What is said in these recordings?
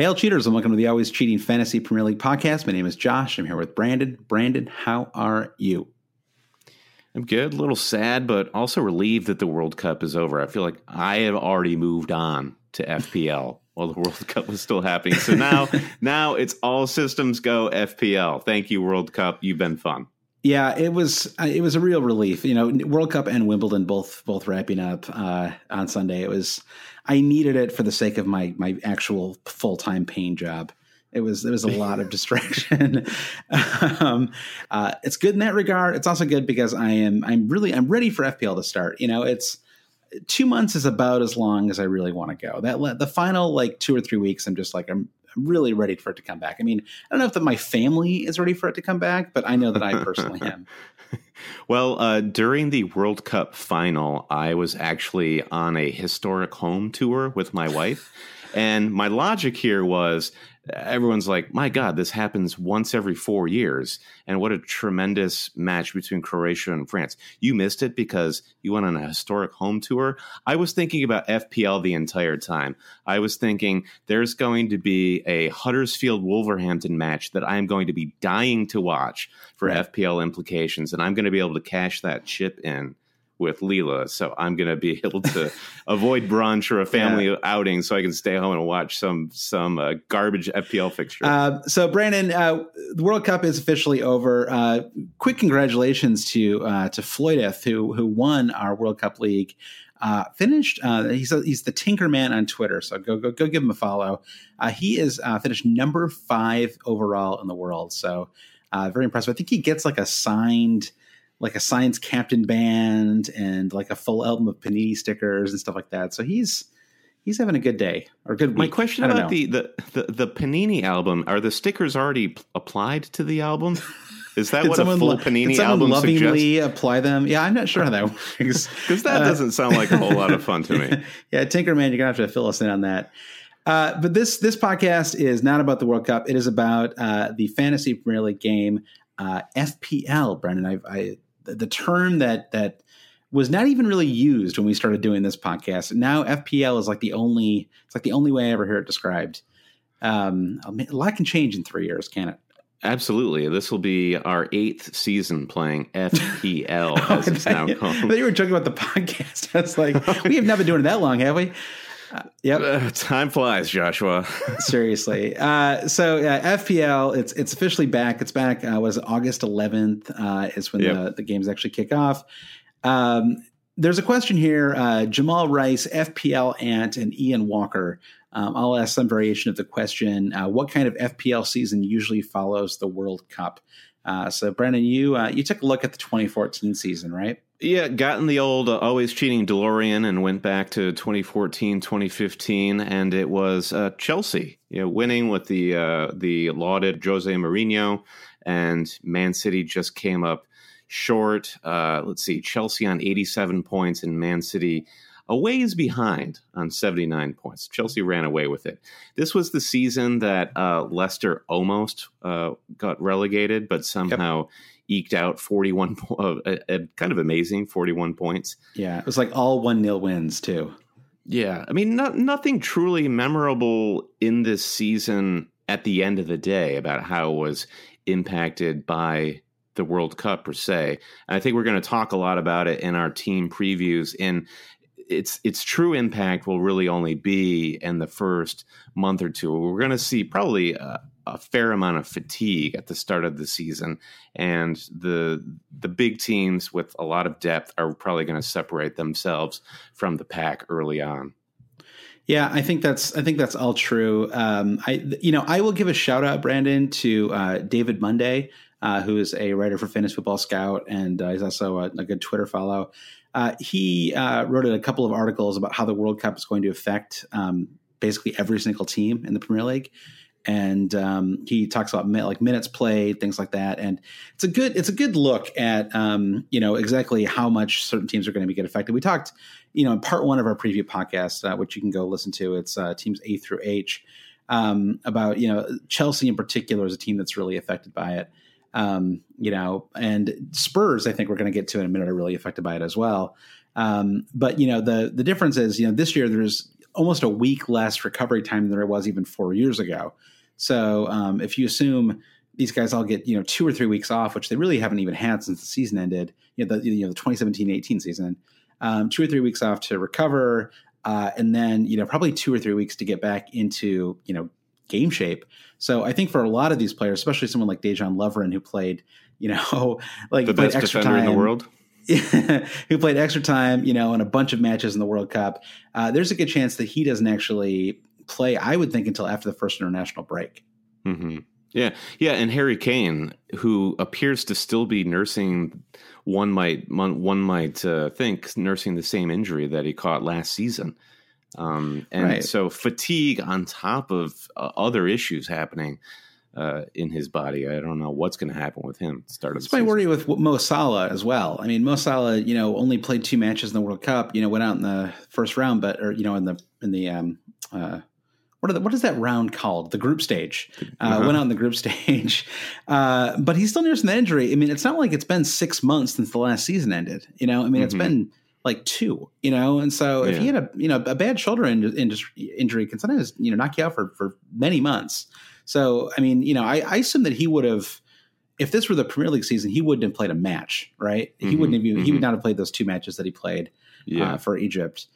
Hail cheaters and welcome to the Always Cheating Fantasy Premier League podcast. My name is Josh. I'm here with Brandon. Brandon, how are you? I'm good, a little sad, but also relieved that the World Cup is over. I feel like I have already moved on to FPL while the World Cup was still happening. So now, now it's all systems go FPL. Thank you, World Cup. You've been fun. Yeah, it was uh, it was a real relief. You know, World Cup and Wimbledon both both wrapping up uh, on Sunday. It was I needed it for the sake of my my actual full time paying job. It was it was a lot of distraction. um, uh, it's good in that regard. It's also good because I am I'm really I'm ready for FPL to start. You know, it's two months is about as long as I really want to go. That the final like two or three weeks, I'm just like I'm I'm really ready for it to come back. I mean, I don't know if that my family is ready for it to come back, but I know that I personally am. well, uh, during the World Cup final, I was actually on a historic home tour with my wife. and my logic here was everyone's like, my God, this happens once every four years. And what a tremendous match between Croatia and France. You missed it because you went on a historic home tour. I was thinking about FPL the entire time. I was thinking there's going to be a Huddersfield Wolverhampton match that I'm going to be dying to watch for. FPL implications. And I'm going to be able to cash that chip in with Leela, so I'm going to be able to avoid brunch or a family yeah. outing, so I can stay home and watch some some uh, garbage FPL fixture. Uh, so, Brandon, uh, the World Cup is officially over. Uh, quick congratulations to uh, to Floydeth, who who won our World Cup league. Uh, finished. he's a, he's the Tinker Man on Twitter, so go go go give him a follow. he is finished number five overall in the world, so very impressive. I think he gets like a signed like a science captain band and like a full album of panini stickers and stuff like that. So he's he's having a good day or good week. My question about the, the, the the panini album are the stickers already applied to the album? Is that what a full panini album lovingly suggests? apply them? Yeah, I'm not sure how that works because that uh, doesn't sound like a whole lot of fun to me. yeah, Tinkerman, you're gonna have to fill us in on that. Uh, but this this podcast is not about the World Cup. It is about uh, the fantasy Premier League game, uh, FPL. Brendan, I, I the term that that was not even really used when we started doing this podcast. Now FPL is like the only it's like the only way I ever hear it described. Um, a lot can change in three years, can it? Absolutely. This will be our eighth season playing FPL, as it's now called. But you were joking about the podcast. I was like, we have not been doing it that long, have we? Yep. Uh, time flies, Joshua. Seriously. Uh, so uh, FPL, it's it's officially back. It's back. Uh, was August 11th uh, is when yep. the, the games actually kick off. Um, there's a question here. Uh, Jamal Rice, FPL Ant, and Ian Walker. Um, I'll ask some variation of the question. Uh, what kind of FPL season usually follows the World Cup? Uh, so, Brandon, you uh, you took a look at the 2014 season, right? Yeah, got in the old uh, always cheating DeLorean and went back to 2014, 2015, and it was uh, Chelsea, you know, winning with the uh, the lauded Jose Mourinho, and Man City just came up short. Uh, let's see, Chelsea on 87 points and Man City a ways behind on 79 points. Chelsea ran away with it. This was the season that uh, Leicester almost uh, got relegated, but somehow yep. Eked out 41, uh, kind of amazing 41 points. Yeah, it was like all 1 nil wins, too. Yeah, I mean, not, nothing truly memorable in this season at the end of the day about how it was impacted by the World Cup per se. And I think we're going to talk a lot about it in our team previews. And its its true impact will really only be in the first month or two. We're going to see probably a, a, fair amount of fatigue at the start of the season, and the the big teams with a lot of depth are probably going to separate themselves from the pack early on. Yeah, I think that's I think that's all true. Um, I you know I will give a shout out, Brandon, to uh, David Monday, uh, who is a writer for Fantasy Football Scout, and uh, he's also a, a, good Twitter follow. Uh, he uh, wrote a couple of articles about how the World Cup is going to affect um, basically every single team in the Premier League, and um, he talks about like minutes played, things like that. And it's a good it's a good look at um, you know exactly how much certain teams are going to be get affected. We talked you know in part one of our preview podcast, uh, which you can go listen to. It's uh, teams A through H. Um, about you know Chelsea in particular is a team that's really affected by it. Um, you know, and Spurs, I think we're going to get to in a minute, are really affected by it as well. Um, but you know, the the difference is, you know, this year there's almost a week less recovery time than there was even four years ago. So um, if you assume these guys all get you know two or three weeks off, which they really haven't even had since the season ended, you know, the you know the 2017-18 season, um, two or three weeks off to recover, uh, and then you know probably two or three weeks to get back into you know game shape. So I think for a lot of these players, especially someone like Dejan Lovren, who played, you know, like the best defender time, in the world. who played extra time, you know, in a bunch of matches in the World Cup. Uh, there's a good chance that he doesn't actually play. I would think until after the first international break. Mm-hmm. Yeah, yeah, and Harry Kane, who appears to still be nursing, one might one might uh, think nursing the same injury that he caught last season. Um, and right. so fatigue on top of uh, other issues happening uh, in his body. I don't know what's going to happen with him. Start of That's my worry with Mo Salah as well. I mean, Mo Salah, you know, only played two matches in the World Cup. You know, went out in the first round, but or you know, in the in the um, uh, what, the, what is that round called? The group stage. Uh, uh-huh. Went out in the group stage, uh, but he's still nursing the injury. I mean, it's not like it's been six months since the last season ended. You know, I mean, mm-hmm. it's been like two, you know, and so if yeah. he had a you know a bad shoulder in, injury can sometimes you know knock you out for for many months. So I mean, you know, I, I assume that he would have, if this were the Premier League season, he wouldn't have played a match, right? Mm-hmm, he wouldn't have. Mm-hmm. He would mm-hmm. not have played those two matches that he played yeah. uh, for Egypt.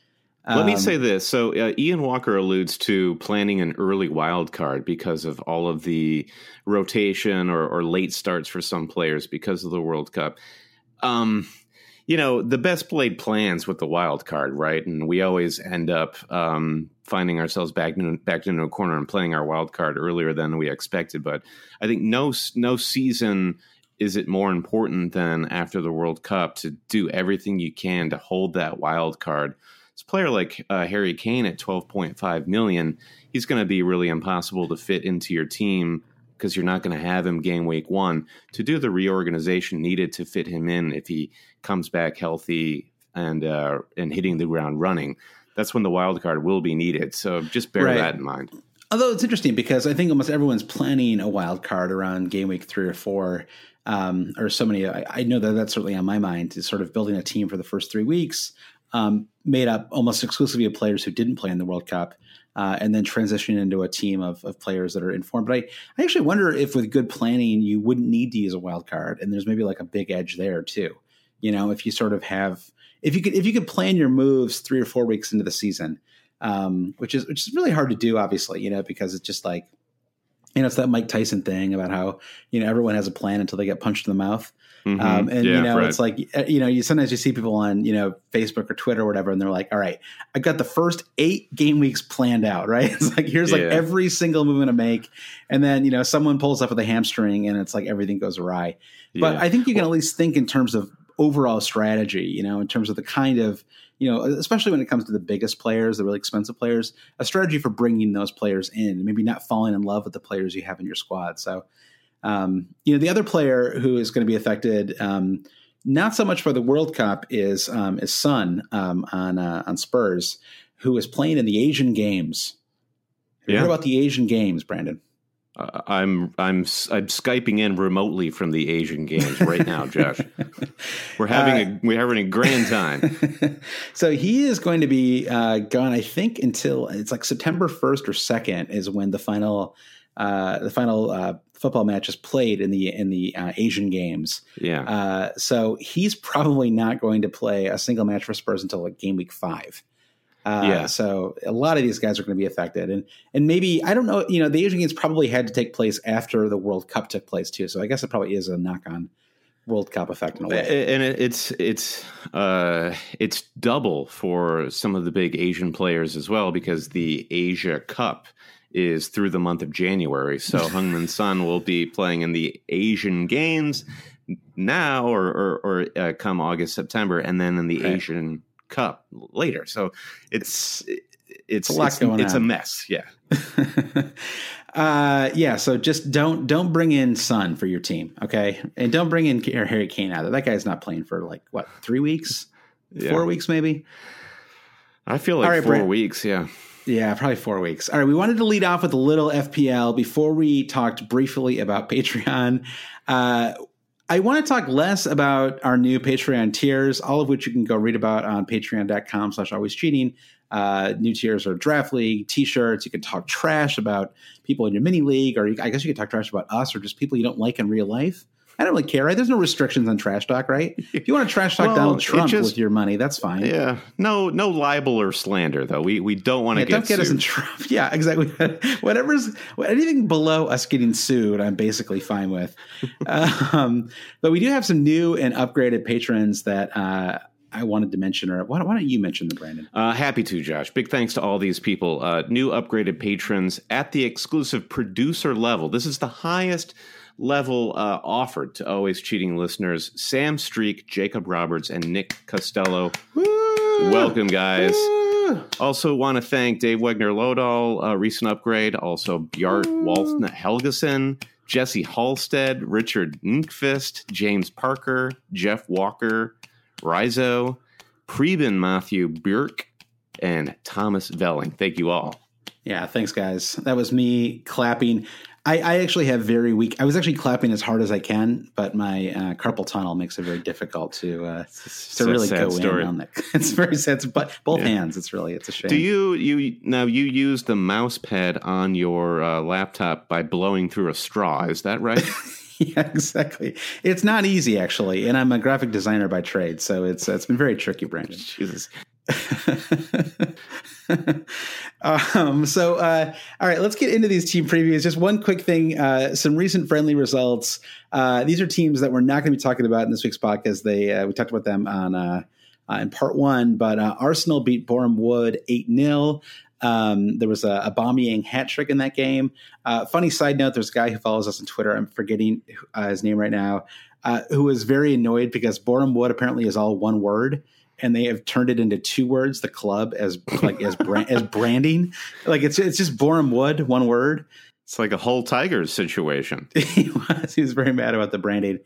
Let um, me say this. So uh, Ian Walker alludes to planning an early wild card because of all of the rotation or, or late starts for some players because of the World Cup. Um, you know the best played plans with the wild card, right? And we always end up um, finding ourselves back in, back into a corner and playing our wild card earlier than we expected. But I think no no season is it more important than after the World Cup to do everything you can to hold that wild card. This player like uh, Harry Kane at twelve point five million, he's going to be really impossible to fit into your team because you're not going to have him game week one to do the reorganization needed to fit him in if he comes back healthy and uh, and hitting the ground running. That's when the wild card will be needed. So just bear right. that in mind. Although it's interesting because I think almost everyone's planning a wild card around game week three or four, um, or so many. I, I, know that that's certainly on my mind is sort of building a team for the first three weeks, um, made up almost exclusively of players who didn't play in the World Cup uh, and then transitioning into a team of, of players that are informed. But I, I actually wonder if with good planning, you wouldn't need to use a wild card, and there's maybe like a big edge there too. You know, if you sort of have, if you could, if you could plan your moves three or four weeks into the season, um, which is which is really hard to do, obviously, you know, because it's just like you know, it's that Mike Tyson thing about how you know everyone has a plan until they get punched in the mouth. Mm-hmm. Um, and yeah, you know, right. it's like you know, you sometimes you see people on you know Facebook or Twitter or whatever, and they're like, "All right, I got the first eight game weeks planned out. Right? It's like here's yeah. like every single movement to make, and then you know, someone pulls up with a hamstring, and it's like everything goes awry. Yeah. But I think you can well, at least think in terms of overall strategy. You know, in terms of the kind of you know, especially when it comes to the biggest players, the really expensive players, a strategy for bringing those players in, maybe not falling in love with the players you have in your squad. So, um, you know, the other player who is going to be affected, um, not so much for the World Cup, is um, is Son um, on uh, on Spurs, who is playing in the Asian Games. Have yeah. you heard about the Asian Games, Brandon? Uh, I'm I'm I'm skyping in remotely from the Asian Games right now, Josh. we're having uh, a we're having a grand time. so he is going to be uh, gone. I think until it's like September first or second is when the final uh, the final uh, football match is played in the in the uh, Asian Games. Yeah. so he's probably not going to play a single match for Spurs until like game week five. Uh, yeah. So a lot of these guys are going to be affected, and and maybe I don't know. You know, the Asian Games probably had to take place after the World Cup took place too. So I guess it probably is a knock on World Cup effect in a way. And it's it's uh, it's double for some of the big Asian players as well because the Asia Cup is through the month of January. So Heung-min Son will be playing in the Asian Games now or or, or uh, come August September, and then in the right. Asian Cup later. So it's it's, a lot it's, going it's on. a mess. Yeah. uh, yeah. So just don't don't bring in Son for your team, okay? And don't bring in Harry Kane either. That guy's not playing for like what three weeks, yeah. four weeks maybe. I feel like right, four Brent. weeks. Yeah. Yeah, probably four weeks. All right, we wanted to lead off with a little FPL before we talked briefly about Patreon. Uh, I want to talk less about our new Patreon tiers, all of which you can go read about on patreon.com slash always cheating. Uh, new tiers are draft league, t-shirts. You can talk trash about people in your mini league, or you, I guess you could talk trash about us or just people you don't like in real life. I don't really care, right? There's no restrictions on trash talk, right? If you want to trash talk well, Donald Trump just, with your money, that's fine. Yeah, no, no libel or slander though. We we don't want to yeah, get don't get sued. us in trouble. Yeah, exactly. Whatever's anything below us getting sued, I'm basically fine with. um, but we do have some new and upgraded patrons that. Uh, I wanted to mention, or why, why don't you mention them, Brandon? Uh, happy to, Josh. Big thanks to all these people. Uh, new upgraded patrons at the exclusive producer level. This is the highest level uh, offered to always cheating listeners Sam Streak, Jacob Roberts, and Nick Costello. Woo! Welcome, guys. Woo! Also, want to thank Dave Wegner Lodahl, uh, recent upgrade. Also, Bjart Waltna Helgeson, Jesse Halstead, Richard Nkvist, James Parker, Jeff Walker, Rizo, Preben Matthew Burke, and Thomas Velling. Thank you all. Yeah, thanks, guys. That was me clapping. I, I, actually have very weak. I was actually clapping as hard as I can, but my uh, carpal tunnel makes it very difficult to uh, to really go story. in on that. It's very sad, but both yeah. hands. It's really it's a shame. Do you you now you use the mouse pad on your uh, laptop by blowing through a straw? Is that right? yeah, exactly. It's not easy actually, and I'm a graphic designer by trade, so it's it's been very tricky, Brandon. Jesus. um, so, uh, all right, let's get into these team previews. Just one quick thing: uh, some recent friendly results. Uh, these are teams that we're not going to be talking about in this week's podcast. They uh, we talked about them on uh, uh, in part one, but Arsenal beat Boreham Wood eight 0 um, there was a, a Aubameyang hat trick in that game. funny side note: There's a guy who follows us on Twitter. I'm forgetting his name right now. who was very annoyed because Boreham Wood apparently is all one word and they have turned it into two words. The club as like as brand, as branding, like it's it's just Boreham Wood, one word. It's like a whole Tigers situation. he was he was very mad about the branding.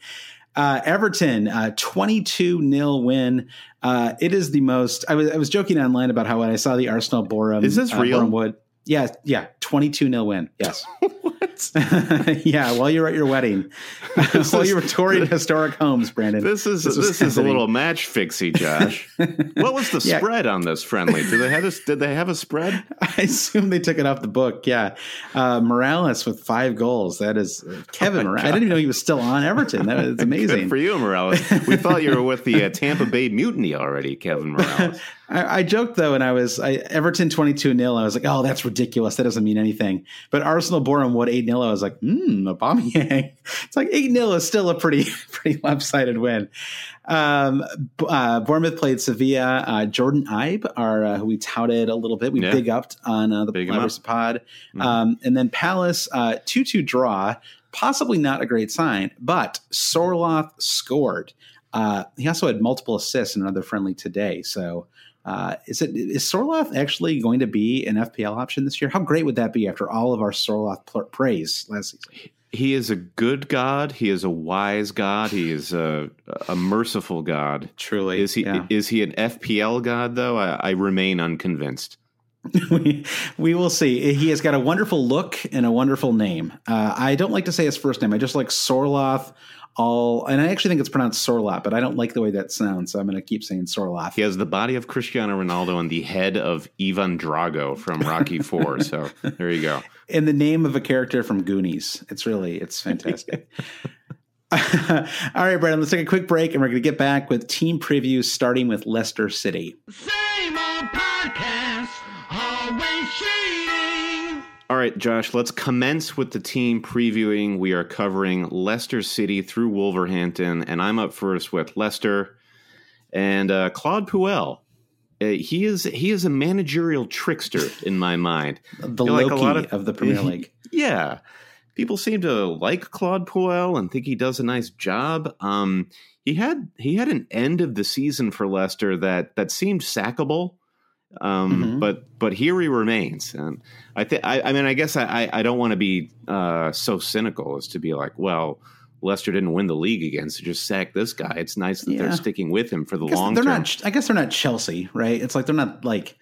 Uh, Everton, uh, 22 0 win. Uh, it is the most. I was I was joking online about how when I saw the Arsenal Boreham. Is this uh, real? Boreham Wood. Yeah, yeah, 22 0 win. Yes. yeah, while you're at your wedding, while you were touring historic homes, Brandon. This is this, this is a little match fixie, Josh. what was the yeah. spread on this friendly? Did they have a did they have a spread? I assume they took it off the book. Yeah, uh, Morales with five goals. That is uh, Kevin oh Morales. I didn't even know he was still on Everton. That was amazing Good for you, Morales. We thought you were with the uh, Tampa Bay Mutiny already, Kevin Morales. I, I, joked though, and I was I, Everton twenty two 0 I was like, oh, that's ridiculous. That doesn't mean anything. But Arsenal Bournemouth what eight 0 I was like, hmm, Aubameyang. It's like eight 0 is still a pretty pretty lopsided win. Um, uh, Bournemouth played Sevilla. Uh, Jordan Ibe, our uh, who we touted a little bit, we yeah. big upped on uh, the Players Pod, mm-hmm. um, and then Palace uh, two two draw. Possibly not a great sign, but Sorloth scored. Uh, he also had multiple assists in another friendly today. So uh, is it is Sorloth actually going to be an FPL option this year? How great would that be after all of our Sorloth praise last season? He is a good God. He is a wise God. He is a, a merciful God. Truly, is he? Yeah. Is he an FPL God though? I, I remain unconvinced. we, we will see. He has got a wonderful look and a wonderful name. Uh, I don't like to say his first name. I just like Sorloth all, and I actually think it's pronounced Sorlot, but I don't like the way that sounds, so I'm going to keep saying Sorlot. He has the body of Cristiano Ronaldo and the head of Ivan Drago from Rocky Four. so there you go. In the name of a character from Goonies. It's really it's fantastic. All right, Brandon, let's take a quick break and we're going to get back with team previews starting with Leicester City. Same old podcast, all right, Josh, let's commence with the team previewing. We are covering Leicester City through Wolverhampton, and I'm up first with Leicester and uh, Claude Puel. Uh, he is he is a managerial trickster in my mind. the you know, Loki like a lot of, of the Premier League. Yeah, people seem to like Claude Puel and think he does a nice job. Um, he had he had an end of the season for Leicester that that seemed sackable. Um, mm-hmm. But but here he remains, and I think I, I, mean I guess I I don't want to be uh, so cynical as to be like, well, Leicester didn't win the league again, so just sack this guy. It's nice that yeah. they're sticking with him for the long they're term. Not, I guess they're not Chelsea, right? It's like they're not like.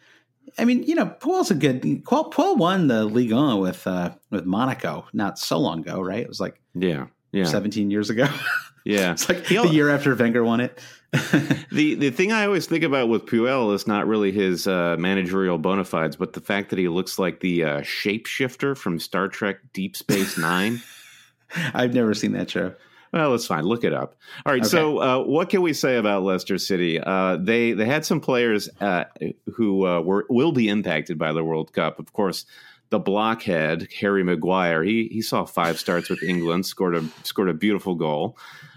I mean, you know, Puel's a good. Puel, Puel won the Ligue 1 with uh, with Monaco not so long ago, right? It was like yeah, yeah, seventeen years ago. Yeah, it's like the year after Wenger won it. the the thing I always think about with Puel is not really his uh, managerial bona fides, but the fact that he looks like the uh, shapeshifter from Star Trek Deep Space Nine. I've never seen that show. Well, it's fine. Look it up. All right. Okay. So, uh, what can we say about Leicester City? Uh, they they had some players uh, who uh, were will be impacted by the World Cup. Of course, the blockhead Harry Maguire. He he saw five starts with England, scored a scored a beautiful goal.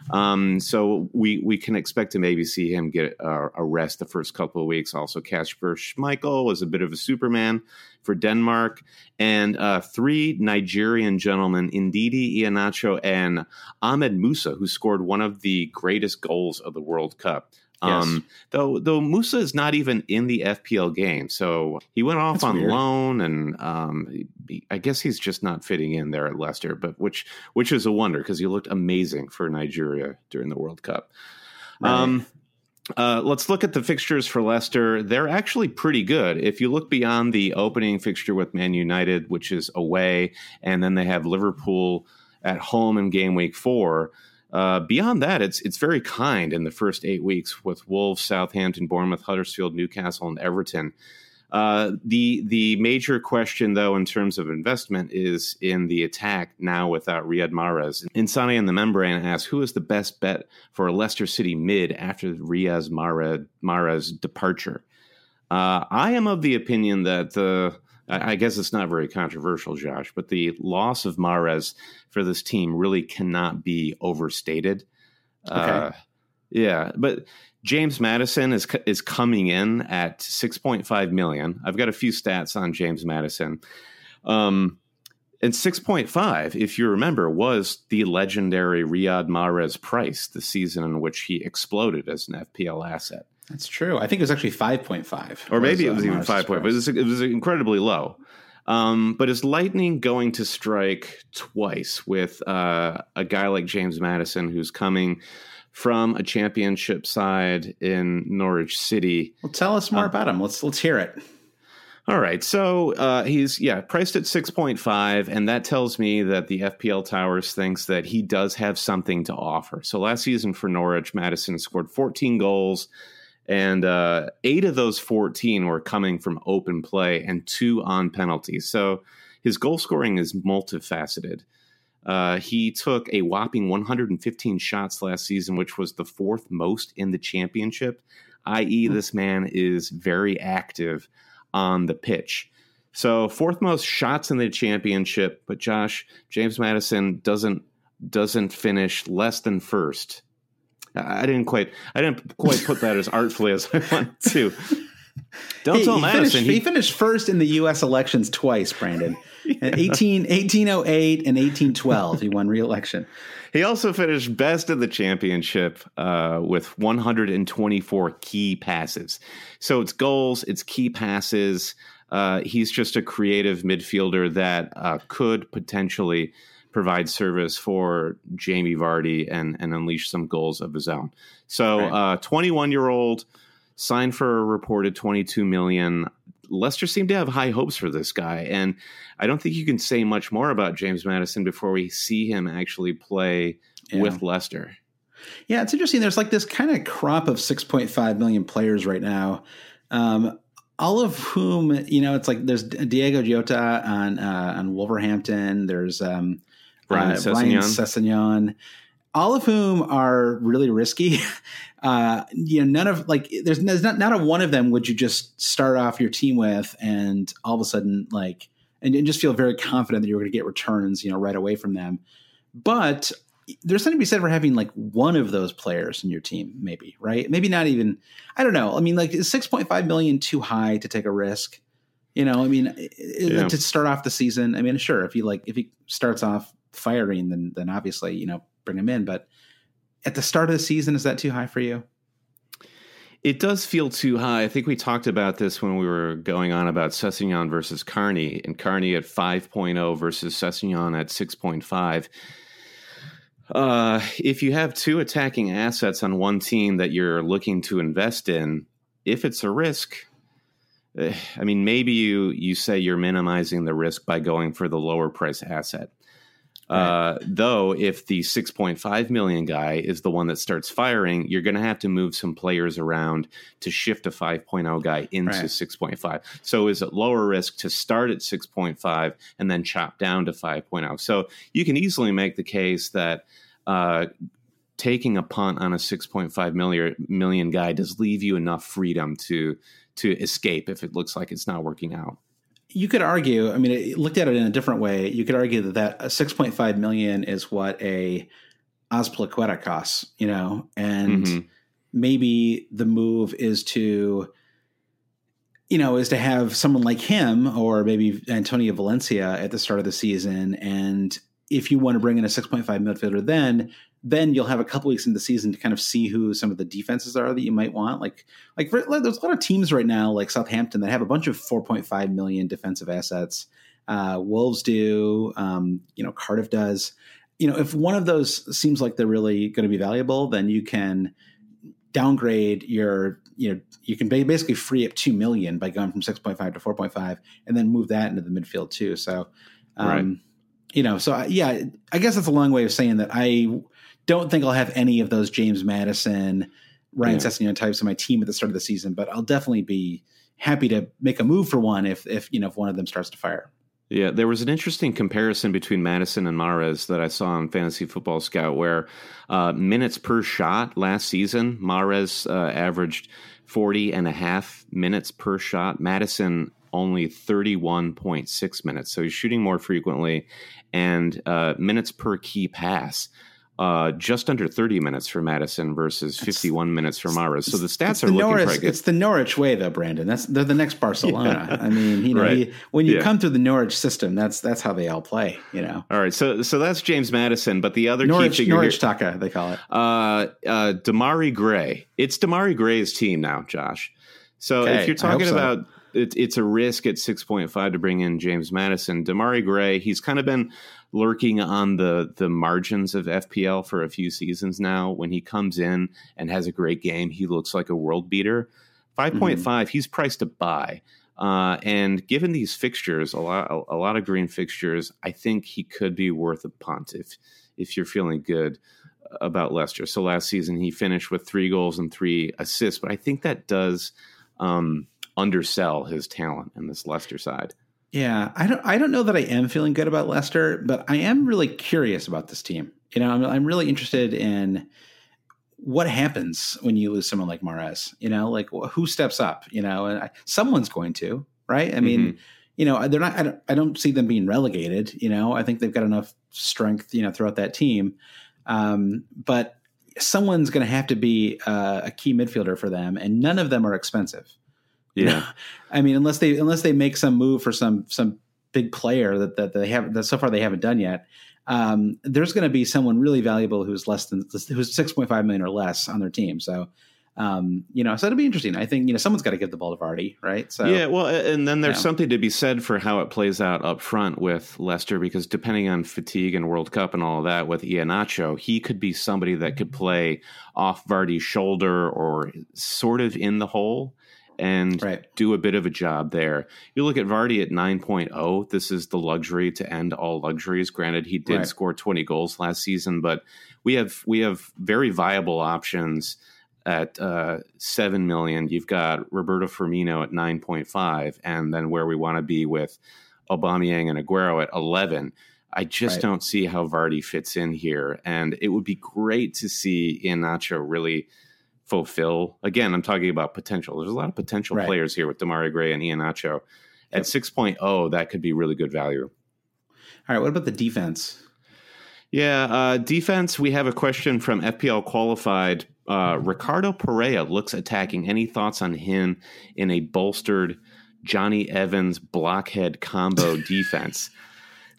Um, so we we can expect to maybe see him get uh, a rest the first couple of weeks. Also, Kasper Schmeichel was a bit of a Superman for Denmark, and uh, three Nigerian gentlemen, Ndidi Iheanacho and Ahmed Musa, who scored one of the greatest goals of the World Cup. Yes. Um, though though Musa is not even in the FPL game, so he went off That's on weird. loan, and um, he, I guess he's just not fitting in there at Leicester. But which which is a wonder because he looked amazing for Nigeria during the World Cup. Right. Um, uh, let's look at the fixtures for Leicester. They're actually pretty good. If you look beyond the opening fixture with Man United, which is away, and then they have Liverpool at home in game week four. Uh, beyond that, it's it's very kind in the first eight weeks with Wolves, Southampton, Bournemouth, Huddersfield, Newcastle, and Everton. Uh, the the major question, though, in terms of investment, is in the attack now without Riyad Mahrez. Insani in the membrane asks, "Who is the best bet for a Leicester City mid after Riyad Mahrez, Mahrez departure?" Uh, I am of the opinion that the I guess it's not very controversial, Josh, but the loss of Mahrez for this team really cannot be overstated. Okay. Uh, yeah, but James Maddison is is coming in at 6.5 million. I've got a few stats on James Maddison. Um, and 6.5, if you remember, was the legendary Riyad Mahrez price the season in which he exploded as an FPL asset. That's true. I think it was actually 5.5. Or maybe was, it was uh, even 5. Point, but it was, it was incredibly low. Um, but is Lightning going to strike twice with uh, a guy like James Maddison, who's coming from a championship side in Norwich City? Well, tell us more uh, about him. Let's let's hear it. All right, so uh, he's yeah priced at six point five, and that tells me that the FPL Towers thinks that he does have something to offer. So last season for Norwich, Maddison scored fourteen goals and uh, eight of those 14 were coming from open play and two on penalties. So his goal scoring is multifaceted. Uh, he took a whopping 115 shots last season, which was the fourth most in the championship. i.e., this man is very active on the pitch. So fourth most shots in the championship, but Josh James Maddison doesn't doesn't finish less than first. I didn't quite I didn't quite put that as artfully as I want to. Don't hey, tell he Madison. Finished, he, he, finished first in the U.S. elections twice, Brandon. yeah. 18, 1808 and 1812, he won re-election. He also finished best in the championship uh, with 124 key passes. So it's goals, it's key passes. Uh, he's just a creative midfielder that uh, could potentially provide service for Jamie Vardy and, and unleash some goals of his own. So, 21 right. year old signed for a reported 22 million. Leicester seemed to have high hopes for this guy, and I don't think you can say much more about James Maddison before we see him actually play yeah. with Leicester. Yeah, it's interesting. There's like this kind of crop of 6.5 million players right now. Um, all of whom, you know, it's like there's Diogo Jota on uh, on Wolverhampton. There's um, Ryan, uh, Sessegnon all of whom are really risky. Uh, you know, none of like there's, there's not not a one of them would you just start off your team with and all of a sudden like and, and just feel very confident that you're going to get returns you know right away from them. But there's something to be said for having like one of those players in your team, maybe right? Maybe not even. I don't know. I mean, like is 6.5 million too high to take a risk? You know, I mean, yeah. to start off the season. I mean, sure, if he like if he starts off firing, then then obviously you know bring him in. But at the start of the season, is that too high for you? It does feel too high. I think we talked about this when we were going on about Sessegnon versus Cairney, and Cairney at 5.0 versus Sessegnon at 6.5. Uh, if you have two attacking assets on one team that you're looking to invest in, if it's a risk, eh, I mean, maybe you you say you're minimizing the risk by going for the lower price asset. Uh, though, if the 6.5 million guy is the one that starts firing, you're going to have to move some players around to shift a 5.0 guy into right. 6.5. So, is it lower risk to start at 6.5 and then chop down to 5.0? So, you can easily make the case that. Uh, taking a punt on a 6.5 million, million guy does leave you enough freedom to to escape if it looks like it's not working out you could argue. I mean, looked at it in a different way. You could argue that that uh, six point five million is what a Azpilicueta costs. You know, and mm-hmm. maybe the move is to you know, is to have someone like him or maybe Antonio Valencia at the start of the season. And if you want to bring in a 6.5 midfielder, then then you'll have a couple weeks in the season to kind of see who some of the defenses are that you might want. Like, like for, there's a lot of teams right now, like Southampton, that have a bunch of 4.5 million defensive assets. Uh, Wolves do, um, you know, Cardiff does. You know, if one of those seems like they're really going to be valuable, then you can downgrade your, you know, you can basically free up two million by going from 6.5 to 4.5, and then move that into the midfield too. So, um, right. you know, so yeah, I guess that's a long way of saying that I don't think I'll have any of those James Maddison, Ryan yeah. Sessegnon types on my team at the start of the season, but I'll definitely be happy to make a move for one if if you know if one of them starts to fire. Yeah, there was an interesting comparison between Maddison and Mahrez that I saw on Fantasy Football Scout, where uh, minutes per shot last season, Mahrez uh, averaged 40 and a half minutes per shot. Maddison only 31.6 minutes. So he's shooting more frequently and uh, minutes per key pass uh, just under 30 minutes for Maddison versus 51 minutes for Mahrez. So the stats are the looking Norwich, pretty good. It's the Norwich way, though, Brandon. That's they're the next Barcelona. yeah. I mean, you know, right. you, when you yeah. come through the Norwich system, that's that's how they all play. You know. All right, so so that's James Maddison, but the other Norwich, key figure Norwich here, Taka, they call it. Uh, uh, Demarai Gray. It's Demarai Gray's team now, Josh. So okay, if you're talking so. about it, it's a risk at 6.5 to bring in James Maddison. Demarai Gray, he's kind of been lurking on the the margins of FPL for a few seasons now. When he comes in and has a great game, he looks like a world beater. 5.5, mm-hmm. he's priced to buy. Uh, and given these fixtures, a lot a, a lot of green fixtures, I think he could be worth a punt if if you're feeling good about Leicester. So last season he finished with three goals and three assists, but I think that does um, undersell his talent in this Leicester side. Yeah, I don't. I don't know that I am feeling good about Leicester, but I am really curious about this team. You know, I'm, I'm really interested in what happens when you lose someone like Mahrez. You know, like who steps up? You know, and I, someone's going to, right? I mean, mm-hmm. you know, they're not. I don't, I don't see them being relegated. You know, I think they've got enough strength, you know, throughout that team. Um, but someone's going to have to be uh, a key midfielder for them, and none of them are expensive. Yeah, I mean, unless they unless they make some move for some some big player that that they have that so far they haven't done yet. Um, there's going to be someone really valuable who's less than who's 6.5 million or less on their team. So um, you know, so it'll be interesting. I think you know someone's got to give the ball to Vardy, right? So yeah, well, and then there's something to be said for how it plays out up front with Leicester because depending on fatigue and World Cup and all of that, with Iheanacho, he could be somebody that could play off Vardy's shoulder or sort of in the hole and right. do a bit of a job there. You look at Vardy at 9.0. This is the luxury to end all luxuries. Granted, he did right. score 20 goals last season, but we have we have very viable options at uh, seven million. You've got Roberto Firmino at nine point five, and then where we want to be with Aubameyang and Aguero at eleven. I just right. don't see how Vardy fits in here, and it would be great to see Iheanacho really fulfill. Again, I'm talking about potential. There's a lot of potential right. players here with Demarai Gray and Iheanacho. At yep. 6.0, that could be really good value. All right, what about the defense? Yeah, uh, defense. We have a question from FPL qualified uh, Ricardo Pereira looks attacking. Any thoughts on him in a bolstered Jonny Evans blockhead combo defense?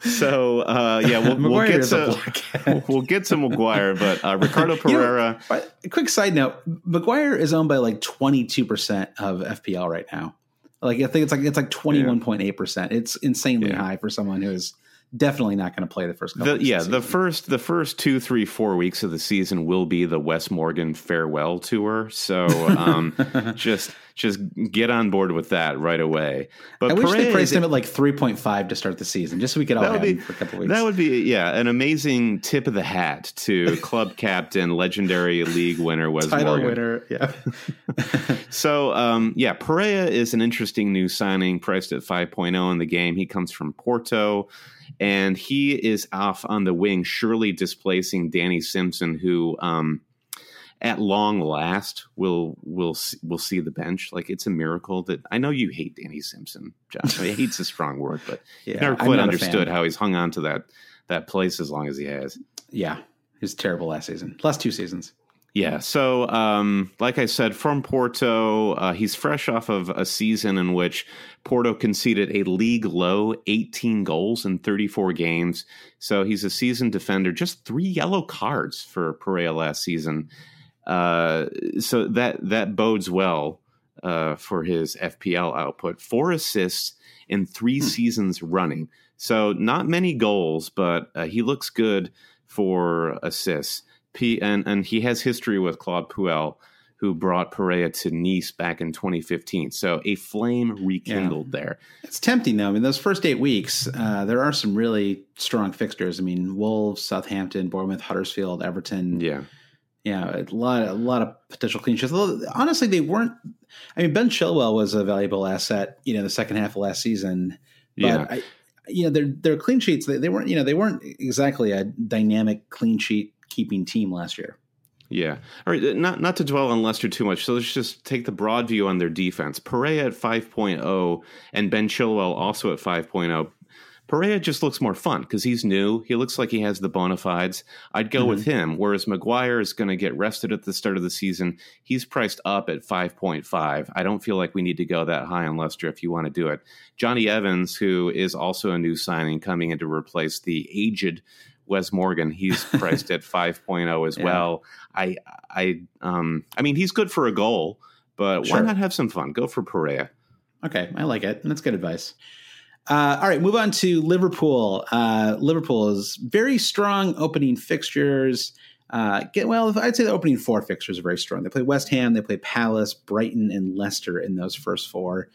So uh, yeah, we'll, we'll get to we'll get to Maguire, but uh, Ricardo Pereira. You know, quick side note: Maguire is owned by like twenty two percent of FPL right now. Like I think it's like it's like twenty one point eight percent. It's insanely yeah. high for someone who is definitely not going to play the first couple. The, yeah, the first the first two, three, four weeks of the season will be the Wes Morgan farewell tour. So um, just just get on board with that right away. But I wish they priced him at like three point five to start the season, just so we could all have be, him for a couple weeks. That would be yeah, an amazing tip of the hat to club captain, legendary league winner Wes Title Morgan. winner, yeah. so um, yeah, Pereira is an interesting new signing, priced at 5.0 in the game. He comes from Porto and he is off on the wing, surely displacing Danny Simpson, who um, at long last will will will see the bench. Like it's a miracle that I know you hate Danny Simpson, Josh. I mean, hate's a strong word, but yeah, never quite understood how he's hung on to that that place as long as he has. Yeah, he's terrible last season, last two seasons. Yeah. So, um, like I said, from Porto, uh, he's fresh off of a season in which Porto conceded a league low 18 goals in 34 games. So he's a seasoned defender. Just three yellow cards for Pereira last season. Uh, so that that bodes well uh, for his FPL output. Four assists in three hmm. seasons running. So not many goals, but uh, he looks good for assists. P and and he has history with Claude Puel, who brought Pereira to Nice back in 2015. So a flame rekindled yeah. there. It's tempting though. I mean, those first eight weeks, uh, there are some really strong fixtures. I mean, Wolves, Southampton, Bournemouth, Huddersfield, Everton. Yeah. Yeah, a lot, a lot of potential clean sheets. Honestly, they weren't. I mean, Ben Chilwell was a valuable asset, you know, the second half of last season. But yeah. I, you know, their their clean sheets, they, they weren't, you know, they weren't exactly a dynamic clean sheet keeping team last year. Yeah. All right. Not not to dwell on Leicester too much. So let's just take the broad view on their defense. Pereira at 5.0 and Ben Chilwell also at 5.0. Pereira just looks more fun because he's new. He looks like he has the bona fides. I'd go mm-hmm. with him. Whereas Maguire is going to get rested at the start of the season. He's priced up at 5.5. I don't feel like we need to go that high on Leicester if you want to do it. Jonny Evans, who is also a new signing coming in to replace the aged Wes Morgan. He's priced at 5.0 as yeah. well. I I um I mean he's good for a goal, but sure. why not have some fun? Go for Pereira. Okay, I like it. That's good advice. Uh, all right, move on to Liverpool. Uh, Liverpool is very strong opening fixtures. Uh, get well. I'd say the opening four fixtures are very strong. They play West Ham, they play Palace, Brighton, and Leicester in those first four.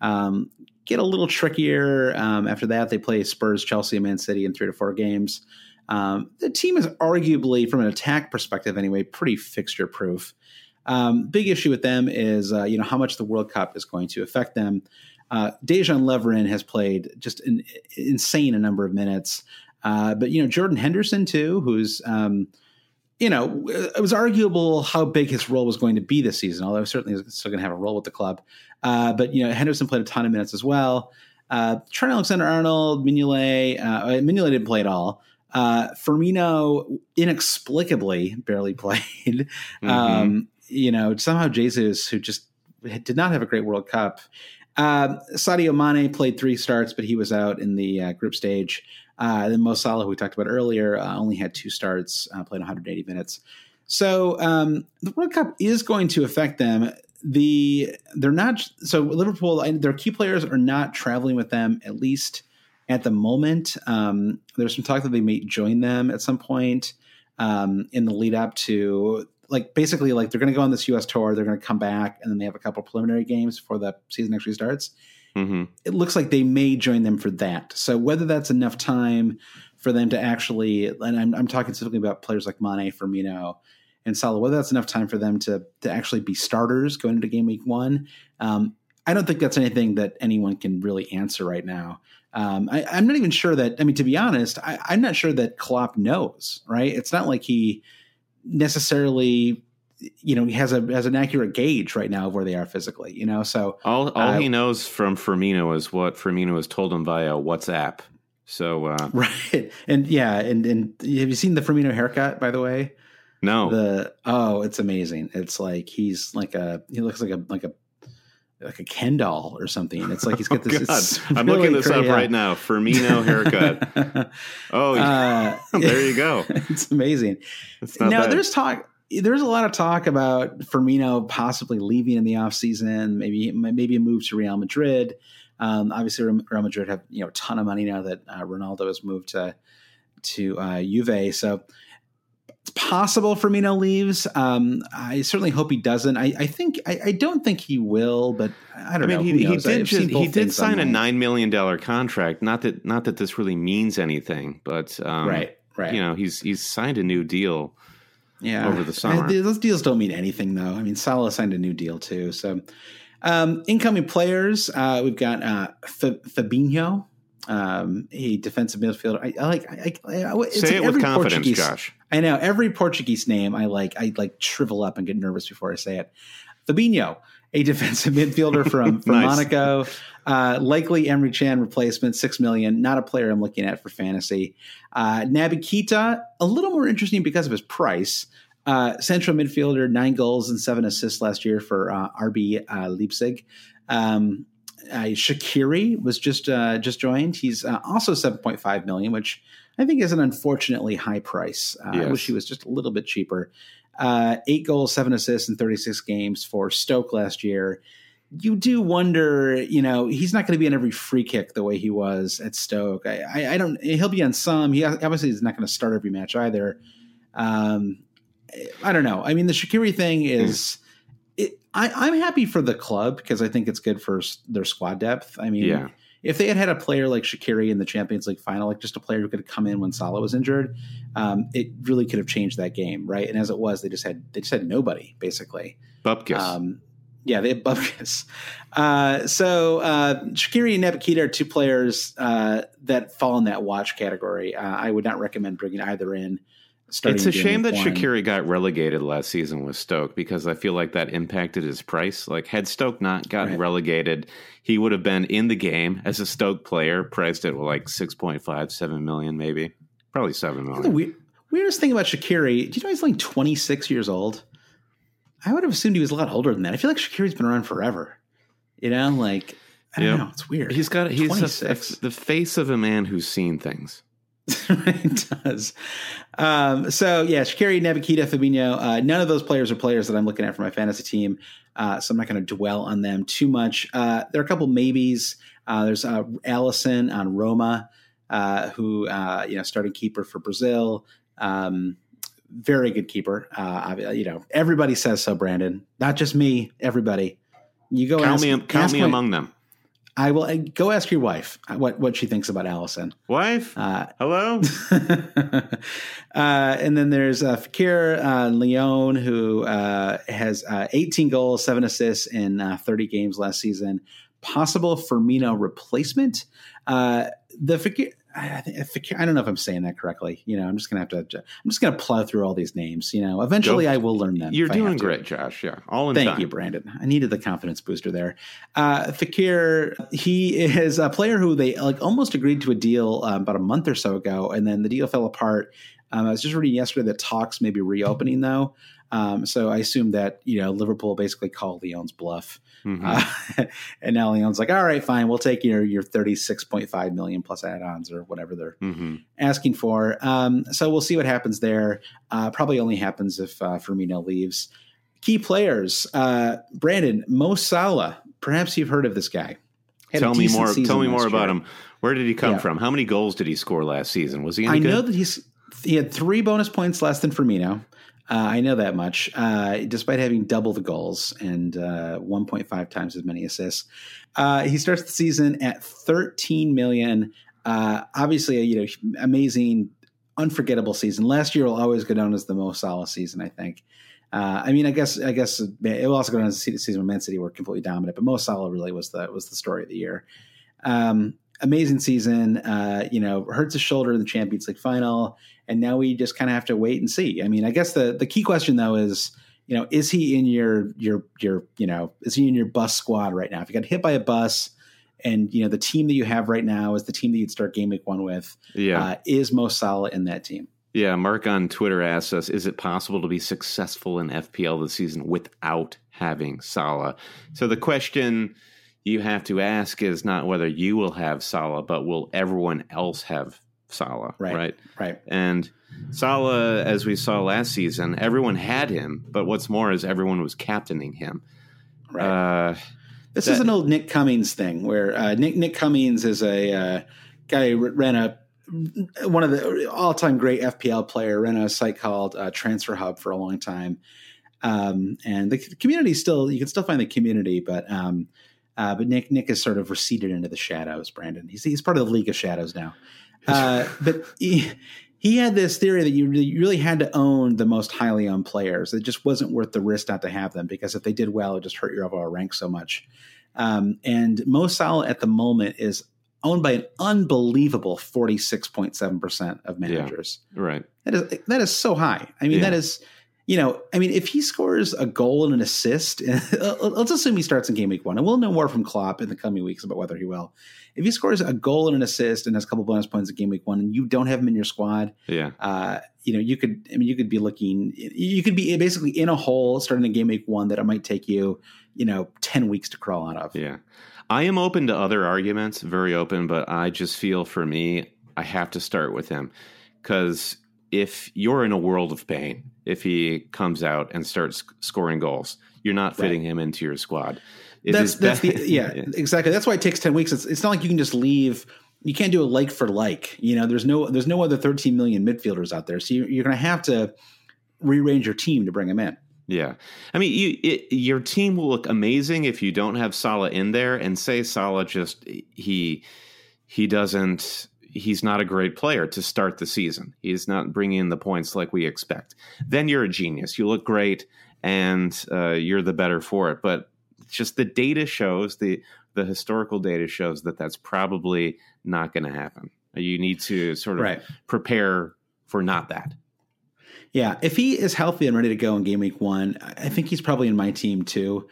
Um, get a little trickier um, after that. They play Spurs, Chelsea, and Man City in three to four games. Um, the team is arguably, from an attack perspective anyway, pretty fixture proof. Um, big issue with them is uh, you know how much the World Cup is going to affect them. Uh, Dejan Lovren has played just an insane a number of minutes, uh, but you know Jordan Henderson too, who's um, you know, it was arguable how big his role was going to be this season, although certainly he's still going to have a role with the club. Uh, but, you know, Henderson played a ton of minutes as well. Uh, Trent Alexander Arnold, Mignolet, uh, Mignolet didn't play at all. Uh, Firmino inexplicably barely played. Mm-hmm. Um, you know, somehow Jesus, who just did not have a great World Cup. Uh, Sadio Mane played three starts, but he was out in the uh, group stage. Uh, then Mo Salah, who we talked about earlier, uh, only had two starts, uh, played 180 minutes. So um, the World Cup is going to affect them. The they're not so Liverpool. Their key players are not traveling with them at least at the moment. Um, there's some talk that they may join them at some point um, in the lead up to like basically like they're going to go on this U.S. tour. They're going to come back and then they have a couple preliminary games before the season actually starts. Mm-hmm. It looks like they may join them for that. So whether that's enough time for them to actually, and I'm, I'm talking specifically about players like Mane, Firmino, and Salah, whether that's enough time for them to to actually be starters going into game week one, um, I don't think that's anything that anyone can really answer right now. Um, I, am not even sure that. I mean, to be honest, I, I'm not sure that Klopp knows. Right? It's not like he necessarily you know he has a has an accurate gauge right now of where they are physically. You know, so all all uh, he knows from Firmino is what Firmino has told him via WhatsApp. So uh, right, and yeah, and and have you seen the Firmino haircut? By the way, no. The oh, it's amazing. It's like he's like a he looks like a like a like a Ken doll or something. It's like he's got this. oh, I'm looking this crazy, up right now. Firmino haircut. oh, uh, there you go. It's amazing. now bad. there's talk there's a lot of talk about Firmino possibly leaving in the offseason, maybe maybe a move to Real Madrid. Um, obviously, Real Madrid have you know a ton of money now that uh, Ronaldo has moved to to uh, Juve, so it's possible Firmino leaves. Um, I certainly hope he doesn't. I, I think I, I, don't think he will, but I don't I mean, know. He, he did just, he did sign online. a nine million dollar contract. Not that not that this really means anything, but um, right, right. You know, he's he's signed a new deal yeah. over the summer. those deals don't mean anything, though. I mean, Salah signed a new deal too. So, um, incoming players, uh, we've got uh, F- Fabinho, um, a defensive midfielder. I, I like. I, I, it's Say like it with confidence, Portuguese, Josh. I know every Portuguese name. I like. I like shrivel up and get nervous before I say it. Fabinho, a defensive midfielder from, from nice. Monaco. Uh, likely Emre Can replacement, six million. Not a player I'm looking at for fantasy. Uh, Naby Keita, a little more interesting because of his price. Uh, central midfielder, nine goals and seven assists last year for uh, RB uh, Leipzig. Um, uh, Shaqiri was just uh, just joined. He's uh, also 7.5 million, which I think is an unfortunately high price. Uh, yes. I wish he was just a little bit cheaper. Uh, eight goals, seven assists in 36 games for Stoke last year. You do wonder, you know, he's not going to be on every free kick the way he was at Stoke. I, I, I don't. He'll be on some. He obviously is not going to start every match either. Um, I don't know. I mean, the Shaqiri thing is. It, I, am happy for the club because I think it's good for their squad depth. I mean, yeah. If they had had a player like Shaqiri in the Champions League final, like just a player who could come in when Salah was injured, um, it really could have changed that game, right? And as it was, they just had they just had nobody basically. Bupkis. Um, yeah, they have Bupkis. Uh, so uh, Shaqiri and Naby are two players uh, that fall in that watch category. Uh, I would not recommend bringing either in. It's a shame that one. Shaqiri got relegated last season with Stoke because I feel like that impacted his price. Like had Stoke not gotten right. relegated, he would have been in the game as a Stoke player, priced at like 6.5, 7 million maybe. Probably 7 million. The weird, weirdest thing about Shaqiri, do you know he's like 26 years old? I would have assumed he was a lot older than that. I feel like Shaqiri's been around forever. You know, like I don't yep. know, it's weird. He's got he's a, a, the face of a man who's seen things. it does. Um, so yeah, Shaqiri, Naby Keita, Fabinho. Uh, none of those players are players that I'm looking at for my fantasy team. Uh, so I'm not going to dwell on them too much. Uh, there are a couple maybes. Uh, there's uh, Alisson on Roma, uh, who you know starting keeper for Brazil. Um, very good keeper. you know, everybody says so. Brandon, not just me. Everybody. You go count ask, me. Count me my, among them. I will uh, go ask your wife what, what she thinks about Alisson. Wife, uh, hello. uh, and then there's uh, Fekir uh, Lyon, who uh, has uh, 18 goals, seven assists in 30 games last season. Possible Firmino replacement. The Fakir, I, think, Fekir, I don't know if I'm saying that correctly. You know, I'm just gonna have to. I'm just gonna plow through all these names. You know, eventually Go. I will learn them. You're doing great, Josh. Yeah, all in Thank time. you, Brandon. I needed the confidence booster there. Uh, Fekir, he is a player who they like almost agreed to a deal um, about a month or so ago, and then the deal fell apart. Um, I was just reading yesterday that talks may be reopening though. Um, so I assume that you know Liverpool basically called Lyon's bluff, Mhm. uh, and now Lyon's like, all right, fine, we'll take your your thirty six point five million plus add-ons or whatever they're Mhm. asking for. Um, so we'll see what happens there. Uh, probably only happens if uh, Firmino leaves. Key players, uh, Brandon Mo Salah. Perhaps you've heard of this guy. Had a Tell me more. Tell me more about him. Where did he come Yeah. from? How many goals did he score last season? Was he any I good? know that he's he had three bonus points less than Firmino. Uh, I know that much, uh, despite having double the goals and uh, 1.5 times as many assists. Uh, he starts the season at 13 million. Uh, obviously, you know, amazing, unforgettable season. Last year will always go down as the most solid season. I think. Uh, I mean, I guess, I guess it will also go down as the season when Man City were completely dominant, but Mo Salah really was the was the story of the year. Um, amazing season. Uh, you know, hurts his shoulder in the Champions League final, and now we just kind of have to wait and see. I mean, I guess the the key question though is, you know, is he in your your your you know is he in your bus squad right now? If you got hit by a bus, and you know the team that you have right now is the team that you'd start game week one with, yeah, uh, is Mo Salah in that team? yeah. Mark on Twitter asks us: Is it possible to be successful in FPL this season without having Salah? So the question you have to ask is not whether you will have Salah, but will everyone else have Salah? Right. right? Right. And Salah, as we saw last season, everyone had him, but what's more is everyone was captaining him. Right. Uh, This That- is an old Nick Cummings thing where uh, Nick Nick Cummings is a uh, guy who ran a one of the all time great FPL player ran a site called uh, Transfer Hub for a long time, um, and the community still you can still find the community, but um, uh, but Nick Nick has sort of receded into the shadows. Brandon, he's he's part of the League of Shadows now, uh, but he. He had this theory that you really, you really had to own the most highly owned players. It just wasn't worth the risk not to have them because if they did well, it just hurt your overall rank so much. Um, and Mo Salah at the moment is owned by an unbelievable 46.7% of managers. right. That is that is so high. I mean, Yeah. that is you know, I mean, if he scores a goal and an assist, let's assume he starts in game week one, and we'll know more from Klopp in the coming weeks about whether he will. If he scores a goal and an assist and has a couple bonus points in game week one, and you don't have him in your squad, Yeah. uh, you know, you could, I mean, you could be looking, you could be basically in a hole starting in game week one that it might take you, you know, 10 weeks to crawl out of. Yeah. I am open to other arguments, very open, but I just feel for me, I have to start with him because if you're in a world of pain, if he comes out and starts scoring goals, you're not fitting him into your squad. It that's that's the yeah, exactly. That's why it takes ten weeks. It's, it's not like you can just leave. You can't do a like for like. You know, there's no there's no other 13 million midfielders out there, so you, you're going to have to rearrange your team to bring him in. Yeah, I mean, you it, your team will look amazing if you don't have Salah in there, and say Salah just he he doesn't he's not a great player to start the season. He's not bringing in the points like we expect. Then you're a genius. You look great, and uh, you're the better for it. But just the data shows the the historical data shows that that's probably not going to happen. You need to sort of Right. prepare for not that. Yeah, if he is healthy and ready to go in game week one, I think he's probably in my team too.